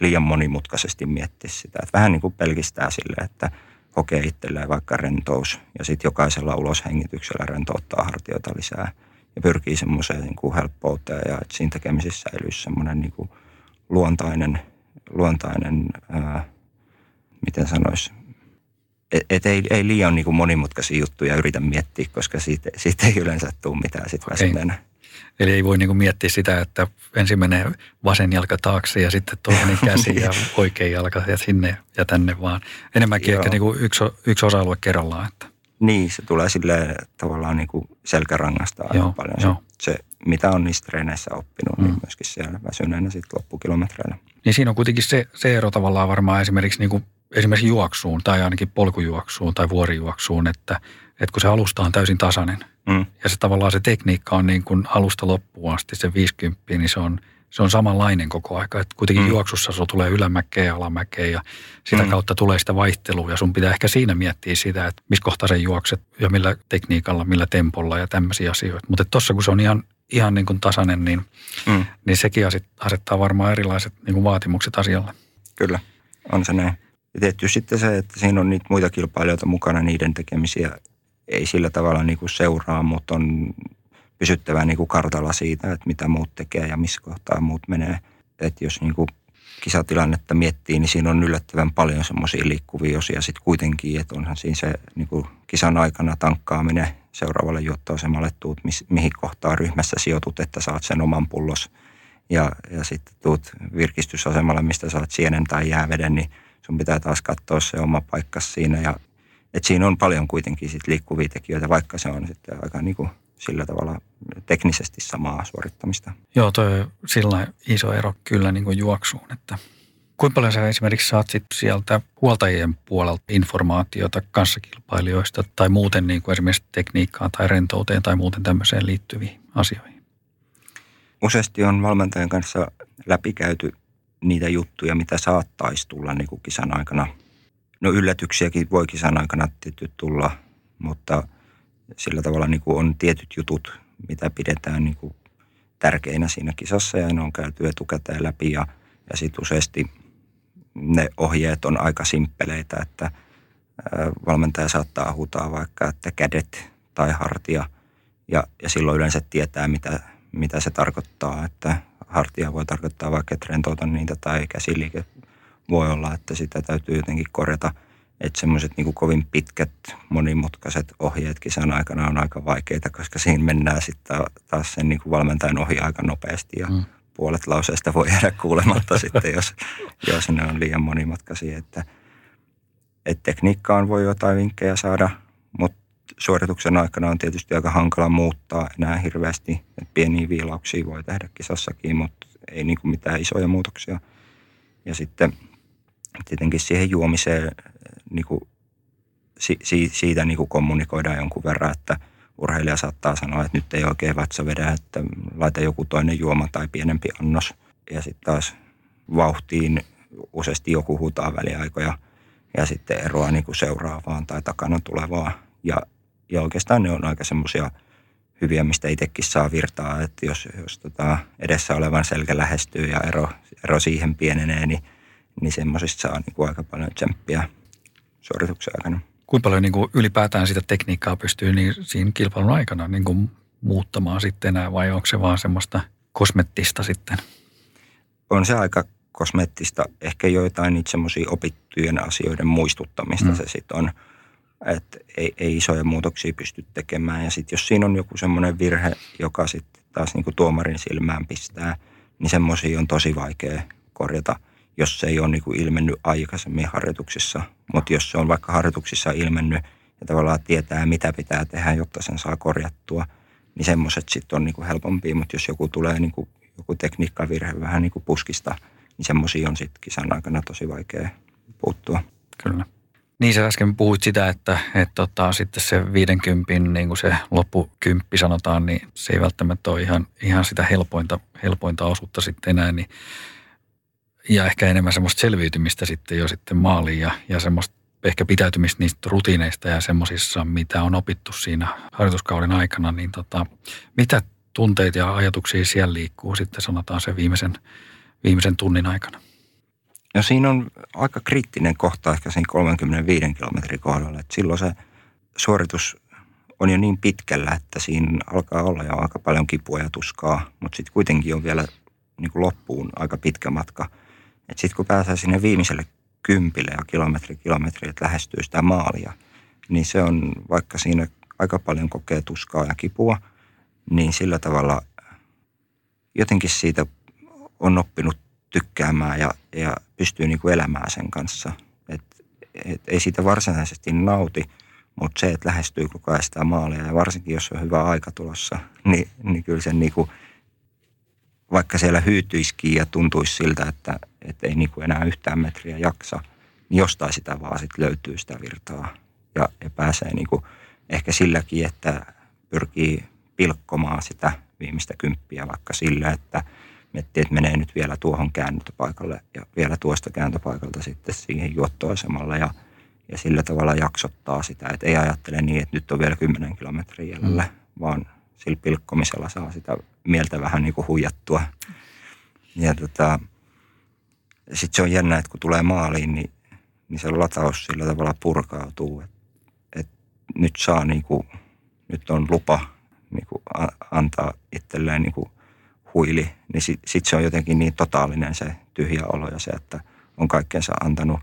liian monimutkaisesti miettisi sitä. Että vähän niin kuin pelkistää sille, että kokee itselleen vaikka rentous ja sitten jokaisella uloshengityksellä rentouttaa hartioita lisää ja pyrkii semmoiseen niin kuin helppouteen ja että siinä tekemisessä säilyisi semmoinen niin kuin luontainen, luontainen ää, miten sanoisi, et, et ei, ei liian niin kuin monimutkaisia juttuja yritä miettiä, koska siitä, siitä ei yleensä tule mitään sitten väsyneenä. Eli ei voi niin kuin miettiä sitä, että ensin menee vasen jalka taakse ja sitten toinen käsi ja oikea jalka ja sinne ja tänne vaan. Enemmänkin Joo. ehkä niin kuin yksi, yksi osa-alue kerrallaan. Että. Niin, se tulee sille tavallaan niin kuin selkärangasta aika Joo, paljon. Jo. Se, mitä on niissä treeneissä oppinut, niin mm. niin myöskin siellä väsyneenä sitten loppukilometreillä. Niin siinä on kuitenkin se, se ero tavallaan varmaan esimerkiksi, niin kuin, esimerkiksi juoksuun tai ainakin polkujuoksuun tai vuorijuoksuun, että, että kun se alusta on täysin tasainen mm. ja se tavallaan se tekniikka on niin kuin alusta loppuun asti se 50, niin se on – se on samanlainen koko aika. Että kuitenkin mm. juoksussa se tulee ylämäkeen ja alamäkeen ja sitä mm. kautta tulee sitä vaihtelua. Ja sun pitää ehkä siinä miettiä sitä, että missä kohtaa sen juokset ja millä tekniikalla, millä tempolla ja tämmöisiä asioita. Mutta tuossa kun se on ihan, ihan niin kuin tasainen, niin, mm. niin sekin asettaa varmaan erilaiset niin kuin vaatimukset asialle. Kyllä, on se näin. Ja tietysti sitten se, että siinä on niitä muita kilpailijoita mukana, niiden tekemisiä ei sillä tavalla niin kuin seuraa, mutta on pysyttävä niin kuin kartalla siitä, että mitä muut tekee ja missä kohtaa muut menee. Että jos niin kuin kisatilannetta miettii, niin siinä on yllättävän paljon semmoisia liikkuvia osia sitten kuitenkin, että onhan siinä se niin kuin kisan aikana tankkaaminen seuraavalle juottoasemalle tuut, mihin kohtaa ryhmässä sijoitut, että saat sen oman pullos. Ja, ja sitten tuut virkistysasemalle, mistä saat sienen tai jääveden, niin sun pitää taas katsoa se oma paikka siinä. Ja, et siinä on paljon kuitenkin sit liikkuvia tekijöitä, vaikka se on sitten aika niin kuin sillä tavalla teknisesti samaa suorittamista. Joo, toi sillä iso ero kyllä niin kuin juoksuun, että Kuinka paljon sä esimerkiksi saat sit sieltä huoltajien puolelta informaatiota kanssakilpailijoista tai muuten niin kuin esimerkiksi tekniikkaan tai rentouteen tai muuten tämmöiseen liittyviin asioihin? Useasti on valmentajan kanssa läpikäyty niitä juttuja, mitä saattaisi tulla niin kuin kisan aikana. No yllätyksiäkin voi kisan aikana tietysti tulla, mutta – sillä tavalla niin kuin on tietyt jutut, mitä pidetään niin kuin tärkeinä siinä kisassa ja ne on käyty etukäteen läpi ja, ja sitten useasti ne ohjeet on aika simppeleitä, että valmentaja saattaa huutaa vaikka, että kädet tai hartia ja, ja silloin yleensä tietää, mitä, mitä se tarkoittaa, että hartia voi tarkoittaa vaikka, että rentouta niitä tai käsiliike voi olla, että sitä täytyy jotenkin korjata. Että semmoiset niin kovin pitkät, monimutkaiset ohjeet kisan aikana on aika vaikeita, koska siinä mennään sitten taas sen niin kuin valmentajan ohi aika nopeasti ja mm. puolet lauseesta voi jäädä kuulematta sitten, jos, jos ne on liian monimutkaisia. Että, että tekniikkaan voi jotain vinkkejä saada, mutta suorituksen aikana on tietysti aika hankala muuttaa enää hirveästi. Että pieniä viilauksia voi tehdä kisassakin, mutta ei niin kuin mitään isoja muutoksia. Ja sitten tietenkin siihen juomiseen niin kuin, si, si, siitä niin kuin kommunikoidaan jonkun verran, että urheilija saattaa sanoa, että nyt ei oikein vatsa vedä, että laita joku toinen juoma tai pienempi annos. Ja sitten taas vauhtiin useasti joku huutaa väliaikoja ja sitten eroa niin kuin seuraavaan tai takana tulevaa. Ja, ja oikeastaan ne on aika semmoisia hyviä, mistä itsekin saa virtaa, että jos, jos tota edessä olevan selkä lähestyy ja ero, ero siihen pienenee, niin, niin semmoisista saa niin kuin aika paljon tsemppiä suorituksen aikana. Kuinka paljon niin kuin ylipäätään sitä tekniikkaa pystyy niin siinä kilpailun aikana niin kuin muuttamaan sitten enää vai onko se vaan semmoista kosmettista sitten? On se aika kosmettista. Ehkä joitain niitä semmoisia opittujen asioiden muistuttamista mm. se sitten on. Että ei, ei isoja muutoksia pysty tekemään. Ja sitten jos siinä on joku semmoinen virhe, joka sitten taas niin kuin tuomarin silmään pistää, niin semmoisia on tosi vaikea korjata – jos se ei ole niin kuin ilmennyt aikaisemmin harjoituksissa. Mutta jos se on vaikka harjoituksissa ilmennyt ja tavallaan tietää, mitä pitää tehdä, jotta sen saa korjattua, niin semmoiset sitten on niin kuin helpompia. Mutta jos joku tulee niin kuin, joku tekniikkavirhe vähän niin kuin puskista, niin semmoisia on sitten kisan aikana tosi vaikea puuttua. Kyllä. Niin sä äsken puhuit sitä, että, että tota, sitten se 50, niin kuin se loppukymppi sanotaan, niin se ei välttämättä ole ihan, ihan sitä helpointa, helpointa osuutta sitten enää. Niin ja ehkä enemmän semmoista selviytymistä sitten jo sitten maaliin ja, ja semmoista ehkä pitäytymistä niistä rutiineista ja semmoisissa, mitä on opittu siinä harjoituskauden aikana, niin tota, mitä tunteita ja ajatuksia siellä liikkuu sitten sanotaan se viimeisen, viimeisen tunnin aikana? No siinä on aika kriittinen kohta ehkä siinä 35 kilometrin kohdalla, että silloin se suoritus on jo niin pitkällä, että siinä alkaa olla jo aika paljon kipua ja tuskaa, mutta sitten kuitenkin on vielä niin kuin loppuun aika pitkä matka – että sitten kun pääsee sinne viimeiselle kympille ja kilometri kilometri, että lähestyy sitä maalia, niin se on, vaikka siinä aika paljon kokee tuskaa ja kipua, niin sillä tavalla jotenkin siitä on oppinut tykkäämään ja, ja pystyy niin kuin elämään sen kanssa. Et, et ei siitä varsinaisesti nauti, mutta se, että lähestyy koko ajan sitä maalia ja varsinkin jos on hyvä aika tulossa, niin, niin kyllä sen niin kuin vaikka siellä hyytyisikin ja tuntuisi siltä, että, että ei niin kuin enää yhtään metriä jaksa, niin jostain sitä vaan sit löytyy sitä virtaa ja, ja pääsee niin kuin ehkä silläkin, että pyrkii pilkkomaan sitä viimeistä kymppiä vaikka sillä, että miettii, että menee nyt vielä tuohon kääntöpaikalle ja vielä tuosta kääntöpaikalta sitten siihen juottoasemalle ja, ja sillä tavalla jaksottaa sitä, että ei ajattele niin, että nyt on vielä 10 kilometriä jäljellä, mm. vaan sillä pilkkomisella saa sitä mieltä vähän niin kuin huijattua. Ja tota, sitten se on jännä, että kun tulee maaliin, niin, niin se lataus sillä tavalla purkautuu, että et nyt saa niin kuin, nyt on lupa niin kuin antaa itselleen niin kuin huili, niin sitten sit se on jotenkin niin totaalinen se tyhjä olo ja se, että on kaikkensa antanut,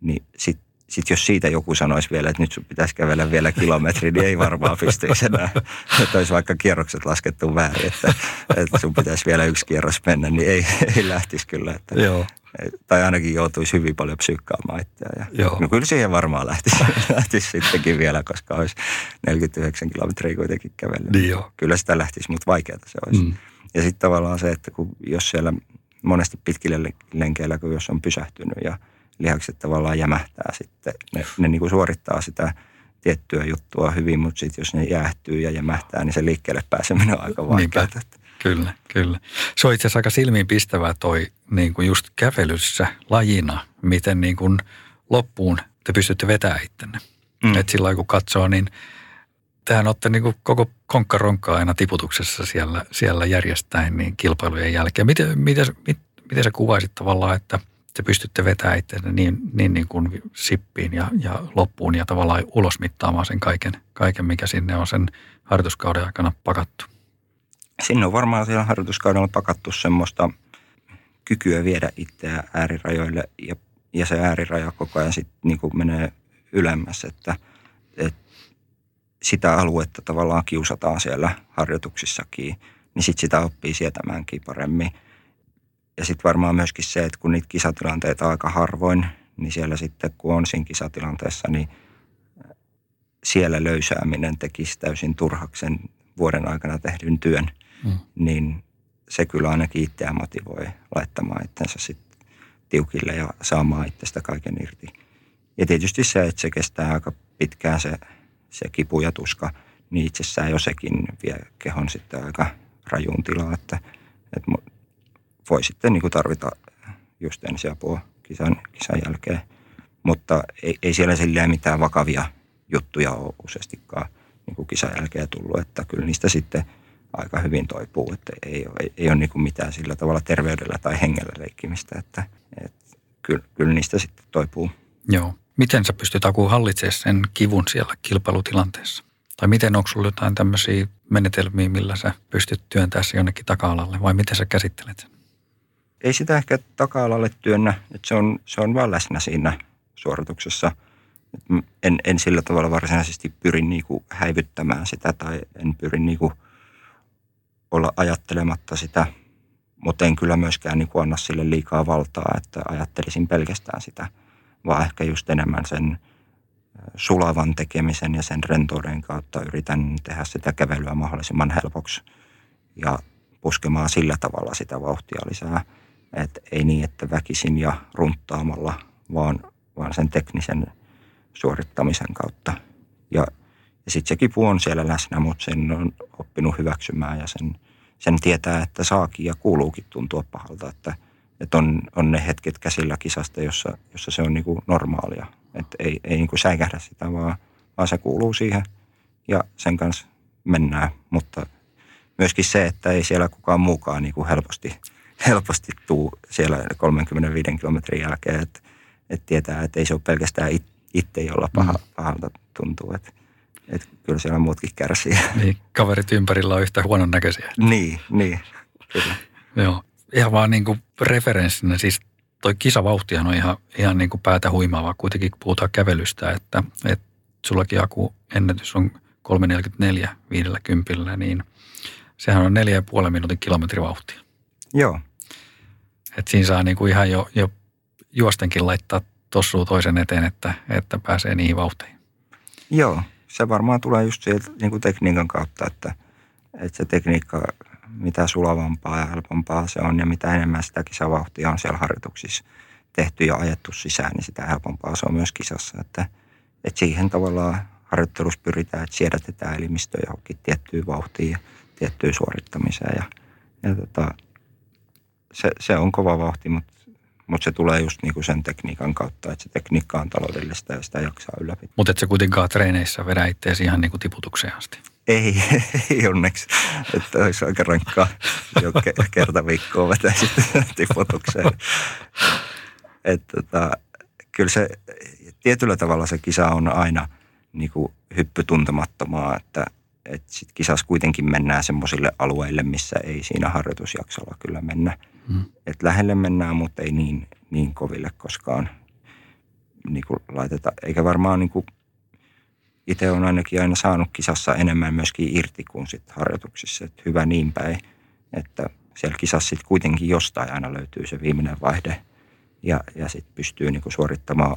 niin sitten sitten jos siitä joku sanoisi vielä, että nyt sun pitäisi kävellä vielä kilometri, niin ei varmaan pystyisi enää. Että olisi vaikka kierrokset laskettu väärin, että, että sun pitäisi vielä yksi kierros mennä, niin ei, ei lähtisi kyllä. Että, Joo. Tai ainakin joutuisi hyvin paljon psyykkaamaan itseään. Ja, Joo. No kyllä siihen varmaan lähtisi, lähtisi sittenkin vielä, koska olisi 49 kilometriä kuitenkin kävellyt. Niin jo. Kyllä sitä lähtisi, mutta vaikeaa se olisi. Mm. Ja sitten tavallaan se, että kun, jos siellä monesti pitkillä lenkeillä, kun jos on pysähtynyt ja – lihakset tavallaan jämähtää sitten. Ne, ne niin kuin suorittaa sitä tiettyä juttua hyvin, mutta sitten jos ne jäähtyy ja jämähtää, niin se liikkeelle pääseminen on aika vaikeaa. Kyllä, kyllä. Se on itse asiassa aika silmiinpistävää toi niin kuin just kävelyssä lajina, miten niin kuin loppuun te pystytte vetämään ittenne. Mm. Et sillä kun katsoo, niin tähän olette niin kuin koko konkkaronkkaa aina tiputuksessa siellä, siellä järjestäen niin kilpailujen jälkeen. Miten, miten, miten, miten sä kuvaisit tavallaan, että – te pystytte vetämään itseänne niin, niin, niin kuin sippiin ja, ja loppuun ja tavallaan ulosmittaamaan sen kaiken, kaiken, mikä sinne on sen harjoituskauden aikana pakattu. sinne on varmaan siellä harjoituskaudella pakattu semmoista kykyä viedä itseä äärirajoille ja, ja se ääriraja koko ajan sitten niin menee ylemmäs, että, että sitä aluetta tavallaan kiusataan siellä harjoituksissakin, niin sitten sitä oppii sietämäänkin paremmin. Ja sitten varmaan myöskin se, että kun niitä kisatilanteita aika harvoin, niin siellä sitten kun on siinä kisatilanteessa, niin siellä löysääminen tekisi täysin turhaksen vuoden aikana tehdyn työn, mm. niin se kyllä ainakin itseään motivoi laittamaan itsensä sitten tiukille ja saamaan itsestä kaiken irti. Ja tietysti se, että se kestää aika pitkään se, se kipu ja tuska, niin itsessään jo sekin vie kehon sitten aika rajuun tilaa, että, että voi sitten niin kuin tarvita just ensiapua kisan, kisan jälkeen. Mutta ei, ei siellä silleen mitään vakavia juttuja ole useastikaan niin kuin kisan jälkeen tullut, että kyllä niistä sitten aika hyvin toipuu, että ei ei, ei ole niin mitään sillä tavalla terveydellä tai hengellä leikkimistä, että, että kyllä, kyllä niistä sitten toipuu. Joo. Miten sä pystyt Aku hallitsemaan sen kivun siellä kilpailutilanteessa? Tai miten onko sulla jotain tämmöisiä menetelmiä, millä sä pystyt työntämään se jonnekin taka-alalle vai miten sä käsittelet sen? Ei sitä ehkä taka-alalle työnnä, että se on, se on vaan läsnä siinä suorituksessa. En, en sillä tavalla varsinaisesti pyri niinku häivyttämään sitä tai en pyri niinku olla ajattelematta sitä, mutta en kyllä myöskään niinku anna sille liikaa valtaa, että ajattelisin pelkästään sitä, vaan ehkä just enemmän sen – sulavan tekemisen ja sen rentouden kautta yritän tehdä sitä kävelyä mahdollisimman helpoksi ja puskemaan sillä tavalla sitä vauhtia lisää. Et ei niin, että väkisin ja runttaamalla, vaan, vaan sen teknisen suorittamisen kautta. Ja, ja sitten se kipu on siellä läsnä, mutta sen on oppinut hyväksymään ja sen, sen tietää, että saakin ja kuuluukin tuntua pahalta, että, että on, on ne hetket käsillä kisasta, jossa, jossa se on niinku normaalia että ei, ei niin kuin säikähdä sitä, vaan, vaan se kuuluu siihen ja sen kanssa mennään. Mutta myöskin se, että ei siellä kukaan muukaan niin kuin helposti, helposti tuu siellä 35 kilometrin jälkeen, että, että tietää, että ei se ole pelkästään itse, jolla paha, mm. pahalta tuntuu. Että, että kyllä siellä muutkin kärsii. Niin, kaverit ympärillä on yhtä huonon näköisiä. niin, niin, kyllä. Joo, ihan vaan niin kuin referenssinä, siis toi kisavauhtihan on ihan, ihan niin kuin päätä huimaava. Kuitenkin puhutaan kävelystä, että, että sullakin Aku ennätys on 3.44 50, niin sehän on 4,5 minuutin kilometrivauhtia. Joo. Et siinä saa niin kuin ihan jo, jo juostenkin laittaa tossuu toisen eteen, että, että pääsee niihin vauhteihin. Joo, se varmaan tulee just sieltä niin kuin tekniikan kautta, että, että se tekniikka mitä sulavampaa ja helpompaa se on ja mitä enemmän sitä kisavauhtia on siellä harjoituksissa tehty ja ajettu sisään, niin sitä helpompaa se on myös kisassa. Että, että siihen tavallaan harjoittelussa pyritään, että siedätetään elimistö johonkin tiettyyn vauhtiin ja tiettyyn suorittamiseen. Ja, ja tota, se, se, on kova vauhti, mutta mutta se tulee just niinku sen tekniikan kautta, että se tekniikka on taloudellista ja sitä jaksaa ylläpitää. Mutta et se kuitenkaan treeneissä vedä itseäsi ihan niinku tiputukseen asti. Ei, ei onneksi. Että olisi aika rankkaa jo kerta viikkoa vetää sitten tiputukseen. Että tota, kyllä se tietyllä tavalla se kisa on aina niin kuin hyppy tuntemattomaa, että, että sit kisassa kuitenkin mennään semmoisille alueille, missä ei siinä harjoitusjaksolla kyllä mennä. Hmm. Et lähelle mennään, mutta ei niin, niin koville koskaan niin kuin laiteta. Eikä varmaan niin kuin itse on ainakin aina saanut kisassa enemmän myöskin irti kuin sit harjoituksissa. Et hyvä niin päin, että siellä kisassa sit kuitenkin jostain aina löytyy se viimeinen vaihde ja, ja sitten pystyy niinku suorittamaan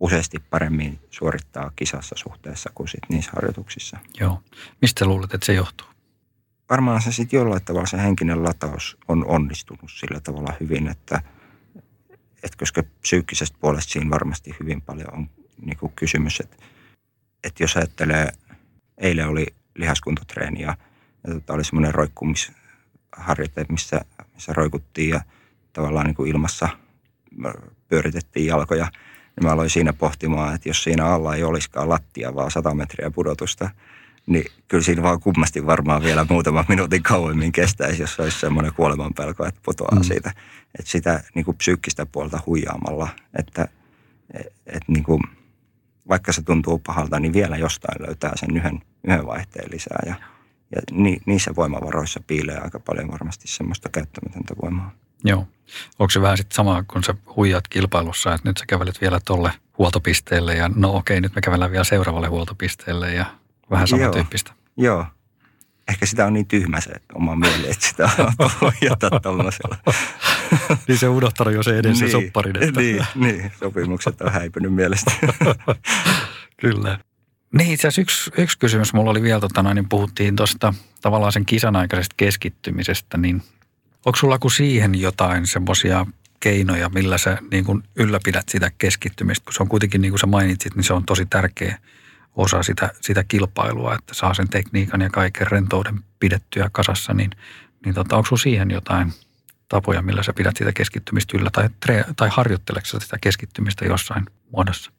useasti paremmin suorittaa kisassa suhteessa kuin sit niissä harjoituksissa. Joo. Mistä luulet, että se johtuu? Varmaan se sitten jollain tavalla se henkinen lataus on onnistunut sillä tavalla hyvin, että, että koska psyykkisestä puolesta siinä varmasti hyvin paljon on niin kysymys, että että jos ajattelee, eilen oli lihaskuntotreeni ja, ja tota, oli semmoinen roikkumisharjoite, missä, missä roikuttiin ja tavallaan niin kuin ilmassa pyöritettiin jalkoja. Niin mä aloin siinä pohtimaan, että jos siinä alla ei olisikaan lattia, vaan 100 metriä pudotusta, niin kyllä siinä vaan kummasti varmaan vielä muutama minuutin kauemmin kestäisi, jos olisi semmoinen kuoleman pelko, että putoaa mm. siitä. Että sitä niin kuin psyykkistä puolta huijaamalla, että et, et, niin kuin – vaikka se tuntuu pahalta, niin vielä jostain löytää sen yhden, yhden vaihteen lisää. Ja, ja ni, niissä voimavaroissa piilee aika paljon varmasti semmoista käyttämätöntä voimaa. Joo. Onko se vähän sitten sama, kun sä huijat kilpailussa, että nyt sä kävelet vielä tolle huoltopisteelle ja no okei, nyt me kävellään vielä seuraavalle huoltopisteelle ja vähän samantyyppistä. Joo. Joo. Ehkä sitä on niin tyhmä se oma mieli, että sitä on huijata tuollaisella. niin se unohtanut jo se edes niin, se sopparin. Että... Niin, niin, sopimukset on häipynyt mielestä. Kyllä. Niin, itse asiassa yksi, yksi kysymys mulla oli vielä, tota, niin puhuttiin tuosta tavallaan sen kisan aikaisesta keskittymisestä, niin onko sulla kuin siihen jotain semmoisia keinoja, millä sä niin kuin ylläpidät sitä keskittymistä, kun se on kuitenkin, niin kuin sä mainitsit, niin se on tosi tärkeä osa sitä, sitä kilpailua, että saa sen tekniikan ja kaiken rentouden pidettyä kasassa, niin, niin tota, onko siihen jotain tapoja, millä sä pidät sitä keskittymistä yllä tai, tai harjoitteleeko sitä keskittymistä jossain muodossa?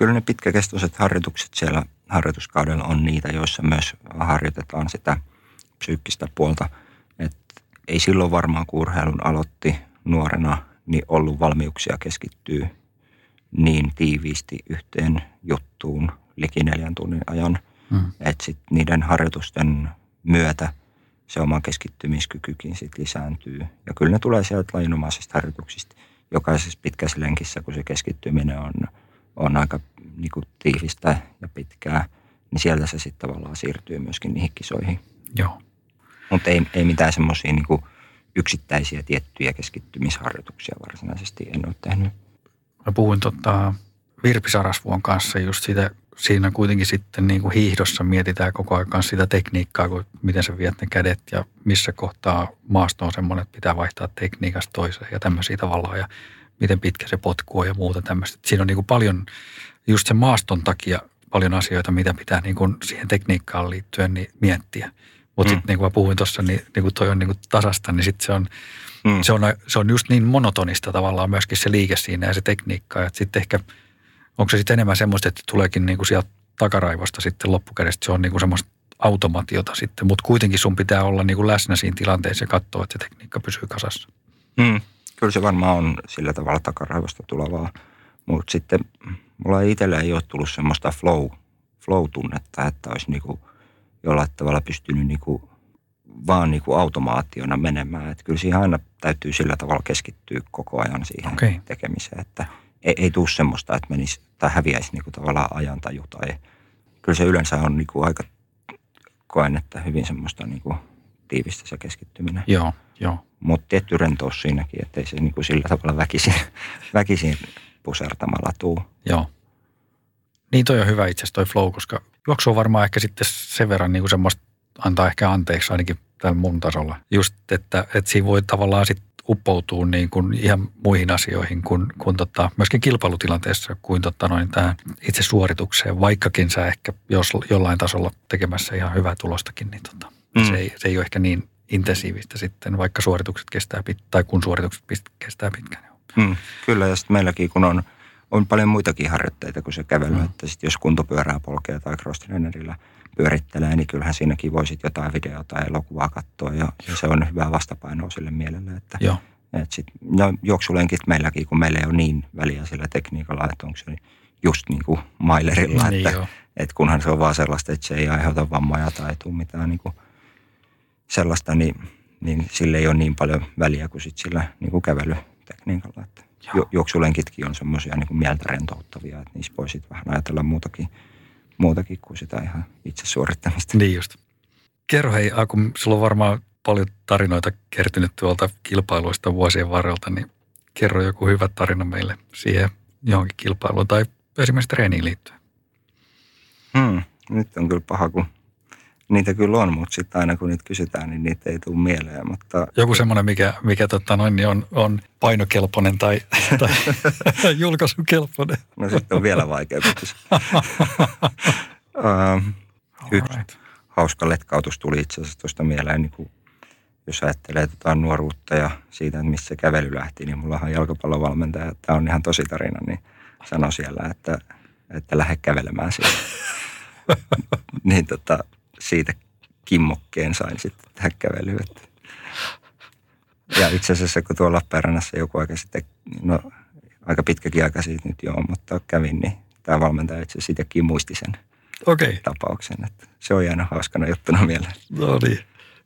kyllä ne pitkäkestoiset harjoitukset siellä harjoituskaudella on niitä, joissa myös harjoitetaan sitä psyykkistä puolta. Et ei silloin varmaan, kun urheilun aloitti nuorena, niin ollut valmiuksia keskittyä niin tiiviisti yhteen juttuun liki neljän tunnin ajan. Hmm. Että sitten niiden harjoitusten myötä se oma keskittymiskykykin sit lisääntyy. Ja kyllä ne tulee sieltä lajinomaisista harjoituksista. Jokaisessa pitkässä lenkissä, kun se keskittyminen on – on aika niin kuin, tiivistä ja pitkää, niin sieltä se sitten tavallaan siirtyy myöskin niihin kisoihin. Joo. Mutta ei, ei mitään semmoisia niin yksittäisiä tiettyjä keskittymisharjoituksia varsinaisesti en ole tehnyt. Mä puhuin tota, Virpi Sarasvuon kanssa just siitä, siinä kuitenkin sitten niin kuin hiihdossa mietitään koko ajan sitä tekniikkaa, kun miten sä viet ne kädet ja missä kohtaa maasto on semmoinen, että pitää vaihtaa tekniikasta toiseen ja tämmöisiä tavallaan. Ja miten pitkä se potku on ja muuta tämmöistä. Siinä on niin kuin paljon, just sen maaston takia paljon asioita, mitä pitää niin kuin siihen tekniikkaan liittyen niin miettiä. Mutta mm. sitten niin kuin mä puhuin tuossa, niin, niin kuin toi on niin kuin tasasta, niin sitten se on, mm. se, on, se on just niin monotonista tavallaan myöskin se liike siinä ja se tekniikka. Että sitten ehkä, onko se sitten enemmän semmoista, että tuleekin niin kuin sieltä takaraivosta sitten loppukädestä, se on niin kuin semmoista automatiota sitten, mutta kuitenkin sun pitää olla niin kuin läsnä siinä tilanteessa ja katsoa, että se tekniikka pysyy kasassa. Mm kyllä se varmaan on sillä tavalla takaraivosta tulevaa. Mutta sitten mulla itsellä ei ole tullut semmoista flow, flow-tunnetta, että olisi niinku jollain tavalla pystynyt niinku vaan niinku automaationa menemään. Että kyllä siihen aina täytyy sillä tavalla keskittyä koko ajan siihen okay. tekemiseen, että ei, ei tule semmoista, että menisi tai häviäisi niinku tavallaan ajantaju tai kyllä se yleensä on niinku aika koen, että hyvin semmoista niinku tiivistä se keskittyminen. Joo, joo. Mutta tietty rentous siinäkin, ettei se niin kuin sillä tavalla väkisin, väkisin pusertamalla tuu. Joo. Niin toi on hyvä itse asiassa toi flow, koska juoksu on varmaan ehkä sitten sen verran niin kuin semmoista antaa ehkä anteeksi ainakin tällä mun tasolla. Just, että, että siinä voi tavallaan sitten uppoutuu niin kuin ihan muihin asioihin kuin, kuin tota, myöskin kilpailutilanteessa kuin tota noin tähän itse suoritukseen, vaikkakin sä ehkä jos jollain tasolla tekemässä ihan hyvää tulostakin, niin tota, mm. se, ei, se ei ole ehkä niin intensiivistä sitten, vaikka suoritukset kestää pit- tai kun suoritukset kestää pitkään. Mm, kyllä, ja sitten meilläkin kun on, on paljon muitakin harjoitteita kuin se kävely, mm. että sit jos kuntopyörää polkee tai cross pyörittelee, niin kyllähän siinäkin voisit jotain videota tai elokuvaa katsoa ja, ja se on hyvä vastapaino sille mielelle. Että, Joo. Et sit, no, juoksulenkit meilläkin, kun meillä ei ole niin väliä sillä tekniikalla, että onko se just niin kuin mailerilla, niin että, että kunhan se on vaan sellaista, että se ei aiheuta vammoja tai tule mitään niin kuin sellaista, niin, niin sille ei ole niin paljon väliä kuin sit sillä niin kuin kävelytekniikalla. Että ju, juoksulenkitkin on semmoisia niin mieltä rentouttavia, että niissä voisit vähän ajatella muutakin, muutakin kuin sitä ihan itse suorittamista. Niin just. Kerro hei, kun sulla on varmaan paljon tarinoita kertynyt tuolta kilpailuista vuosien varrelta, niin kerro joku hyvä tarina meille siihen johonkin kilpailuun tai esimerkiksi treeniin liittyen. Hmm, nyt on kyllä paha, kun niitä kyllä on, mutta sitten aina kun niitä kysytään, niin niitä ei tule mieleen. Mutta... Joku semmoinen, mikä, mikä tota noin, niin on, on painokelpoinen tai, tai julkaisukelpoinen. No sitten on vielä vaikeampi uh, yksi right. hauska letkautus tuli itse asiassa tuosta mieleen, niin kun, jos ajattelee tota nuoruutta ja siitä, että missä kävely lähti, niin mulla on jalkapallovalmentaja, tämä on ihan tosi tarina, niin sanoi siellä, että, että lähde kävelemään siellä. niin tota, siitä kimmokkeen sain sitten tähän kävelyyn. Ja itse asiassa kun tuolla Lappeenrannassa joku aika sitten, no aika pitkäkin aika siitä nyt joo, mutta kävin, niin tämä valmentaja itse asiassa itsekin muisti sen. Okei. Okay. tapauksen. Että se on jäänyt hauskana juttuna mieleen. No niin.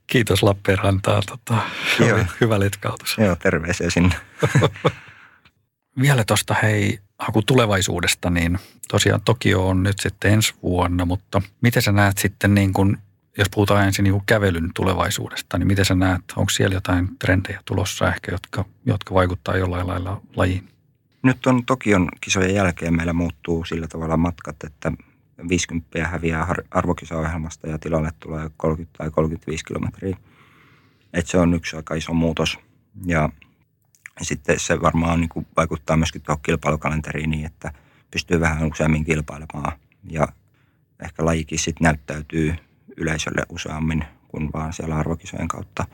Kiitos Lappeenrantaa. Tota, Joo. hyvä letkautus. Joo, terveisiä sinne. Vielä tuosta hei, haku tulevaisuudesta, niin tosiaan Tokio on nyt sitten ensi vuonna, mutta miten sä näet sitten niin kuin, jos puhutaan ensin niin kuin kävelyn tulevaisuudesta, niin miten sä näet, onko siellä jotain trendejä tulossa ehkä, jotka, jotka vaikuttaa jollain lailla lajiin? Nyt on Tokion kisojen jälkeen meillä muuttuu sillä tavalla matkat, että 50 häviää arvokisaohjelmasta ja tilalle tulee 30 tai 35 kilometriä. Et se on yksi aika iso muutos. Ja sitten se varmaan niin kuin vaikuttaa myöskin tuohon kilpailukalenteriin niin, että pystyy vähän useammin kilpailemaan. Ja ehkä lajikin sitten näyttäytyy yleisölle useammin kuin vaan siellä arvokisojen kautta.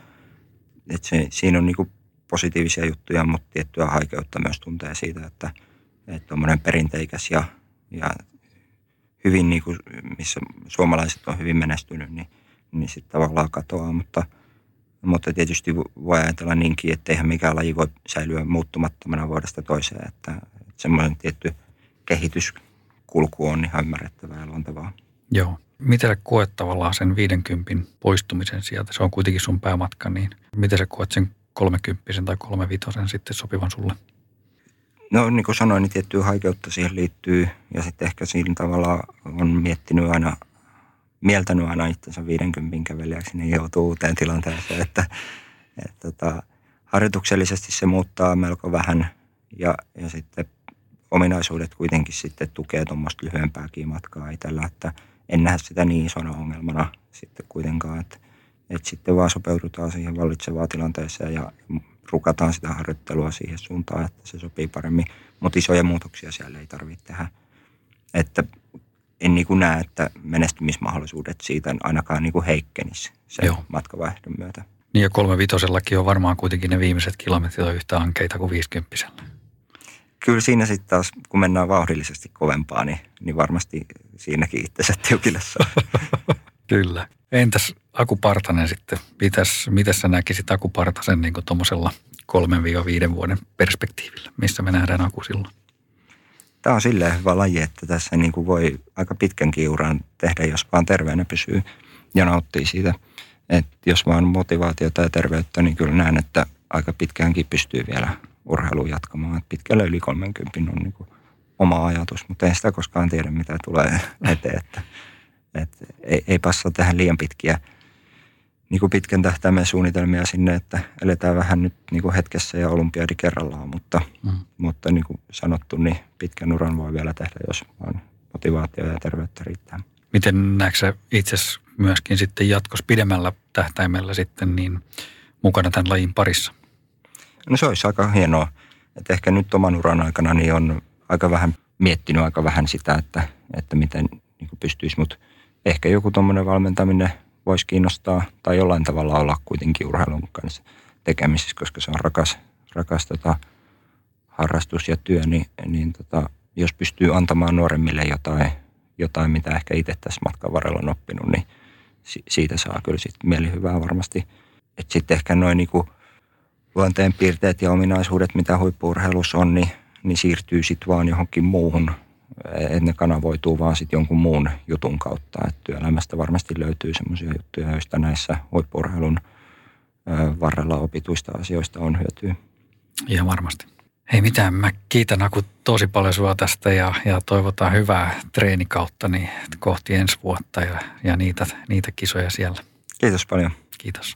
Et se, siinä on niin kuin positiivisia juttuja, mutta tiettyä haikeutta myös tuntee siitä, että tuommoinen perinteikäs ja, ja hyvin, niin kuin, missä suomalaiset on hyvin menestynyt, niin, niin sitten tavallaan katoaa. Mutta, mutta tietysti voi ajatella niinkin, että eihän mikään laji voi säilyä muuttumattomana vuodesta toiseen. Että, että semmoinen tietty kehityskulku on ihan ymmärrettävää ja luontevaa. Joo. Miten sä koet tavallaan sen 50 poistumisen sieltä? Se on kuitenkin sun päämatka, niin miten sä koet sen 30 tai 35 sitten sopivan sulle? No niin kuin sanoin, niin tiettyä haikeutta siihen liittyy ja sitten ehkä siinä tavalla on miettinyt aina, mieltänyt aina itsensä 50 kävelijäksi, niin joutuu uuteen tilanteeseen, että, että että harjoituksellisesti se muuttaa melko vähän ja, ja sitten ominaisuudet kuitenkin sitten tukee tuommoista lyhyempääkin matkaa itsellä, että en näe sitä niin isona ongelmana sitten kuitenkaan, että, että sitten vaan sopeudutaan siihen vallitsevaan tilanteeseen ja rukataan sitä harjoittelua siihen suuntaan, että se sopii paremmin. Mutta isoja muutoksia siellä ei tarvitse tehdä. Että en niin kuin näe, että menestymismahdollisuudet siitä ainakaan niin kuin heikkenisi sen Joo. matkavaihdon myötä. Niin ja kolme vitosellakin on varmaan kuitenkin ne viimeiset kilometrit on yhtä ankeita kuin viisikymppisellä. Kyllä siinä sitten taas, kun mennään vauhdillisesti kovempaa, niin, niin varmasti siinäkin itsensä tiukille Kyllä. Entäs Aku Partanen sitten, mitäs, mitäs sä näkisit Aku Partasen niin tuommoisella 3-5 vuoden perspektiivillä? Missä me nähdään Aku silloin? Tämä on silleen hyvä laji, että tässä niin kuin voi aika pitkän uran tehdä, jos vaan terveenä pysyy ja nauttii siitä. Et jos vaan motivaatiota ja terveyttä, niin kyllä näen, että aika pitkäänkin pystyy vielä urheiluun jatkamaan. Et pitkälle yli 30 on niin kuin oma ajatus, mutta en sitä koskaan tiedä, mitä tulee eteen. Että, et ei, ei passa tehdä liian pitkiä niin kuin pitkän tähtäimen suunnitelmia sinne, että eletään vähän nyt niin kuin hetkessä ja olympiadi kerrallaan, mutta, mm. mutta niin kuin sanottu, niin pitkän uran voi vielä tehdä, jos vaan motivaatio ja terveyttä riittää. Miten näetkö itse myöskin sitten jatkossa pidemmällä tähtäimellä sitten niin mukana tämän lajin parissa? No se olisi aika hienoa. Että ehkä nyt oman uran aikana niin on aika vähän miettinyt aika vähän sitä, että, että miten niin pystyisi, mutta ehkä joku tuommoinen valmentaminen voisi kiinnostaa tai jollain tavalla olla kuitenkin urheilun kanssa tekemisissä, koska se on rakas, rakas tota, harrastus ja työ, niin, niin tota, jos pystyy antamaan nuoremmille jotain, jotain, mitä ehkä itse tässä matkan varrella on oppinut, niin si- siitä saa kyllä sitten mielihyvää varmasti. Että sitten ehkä noin niinku luonteen piirteet ja ominaisuudet, mitä huippuurheilussa on, niin, niin siirtyy sitten vaan johonkin muuhun että ne kanavoituu vaan sitten jonkun muun jutun kautta. Että työelämästä varmasti löytyy semmoisia juttuja, joista näissä huippurheilun varrella opituista asioista on hyötyä. Ihan varmasti. Ei mitään, mä kiitän Aku tosi paljon sua tästä ja, ja toivotaan hyvää treenikautta niin kohti ensi vuotta ja, ja niitä, niitä kisoja siellä. Kiitos paljon. Kiitos.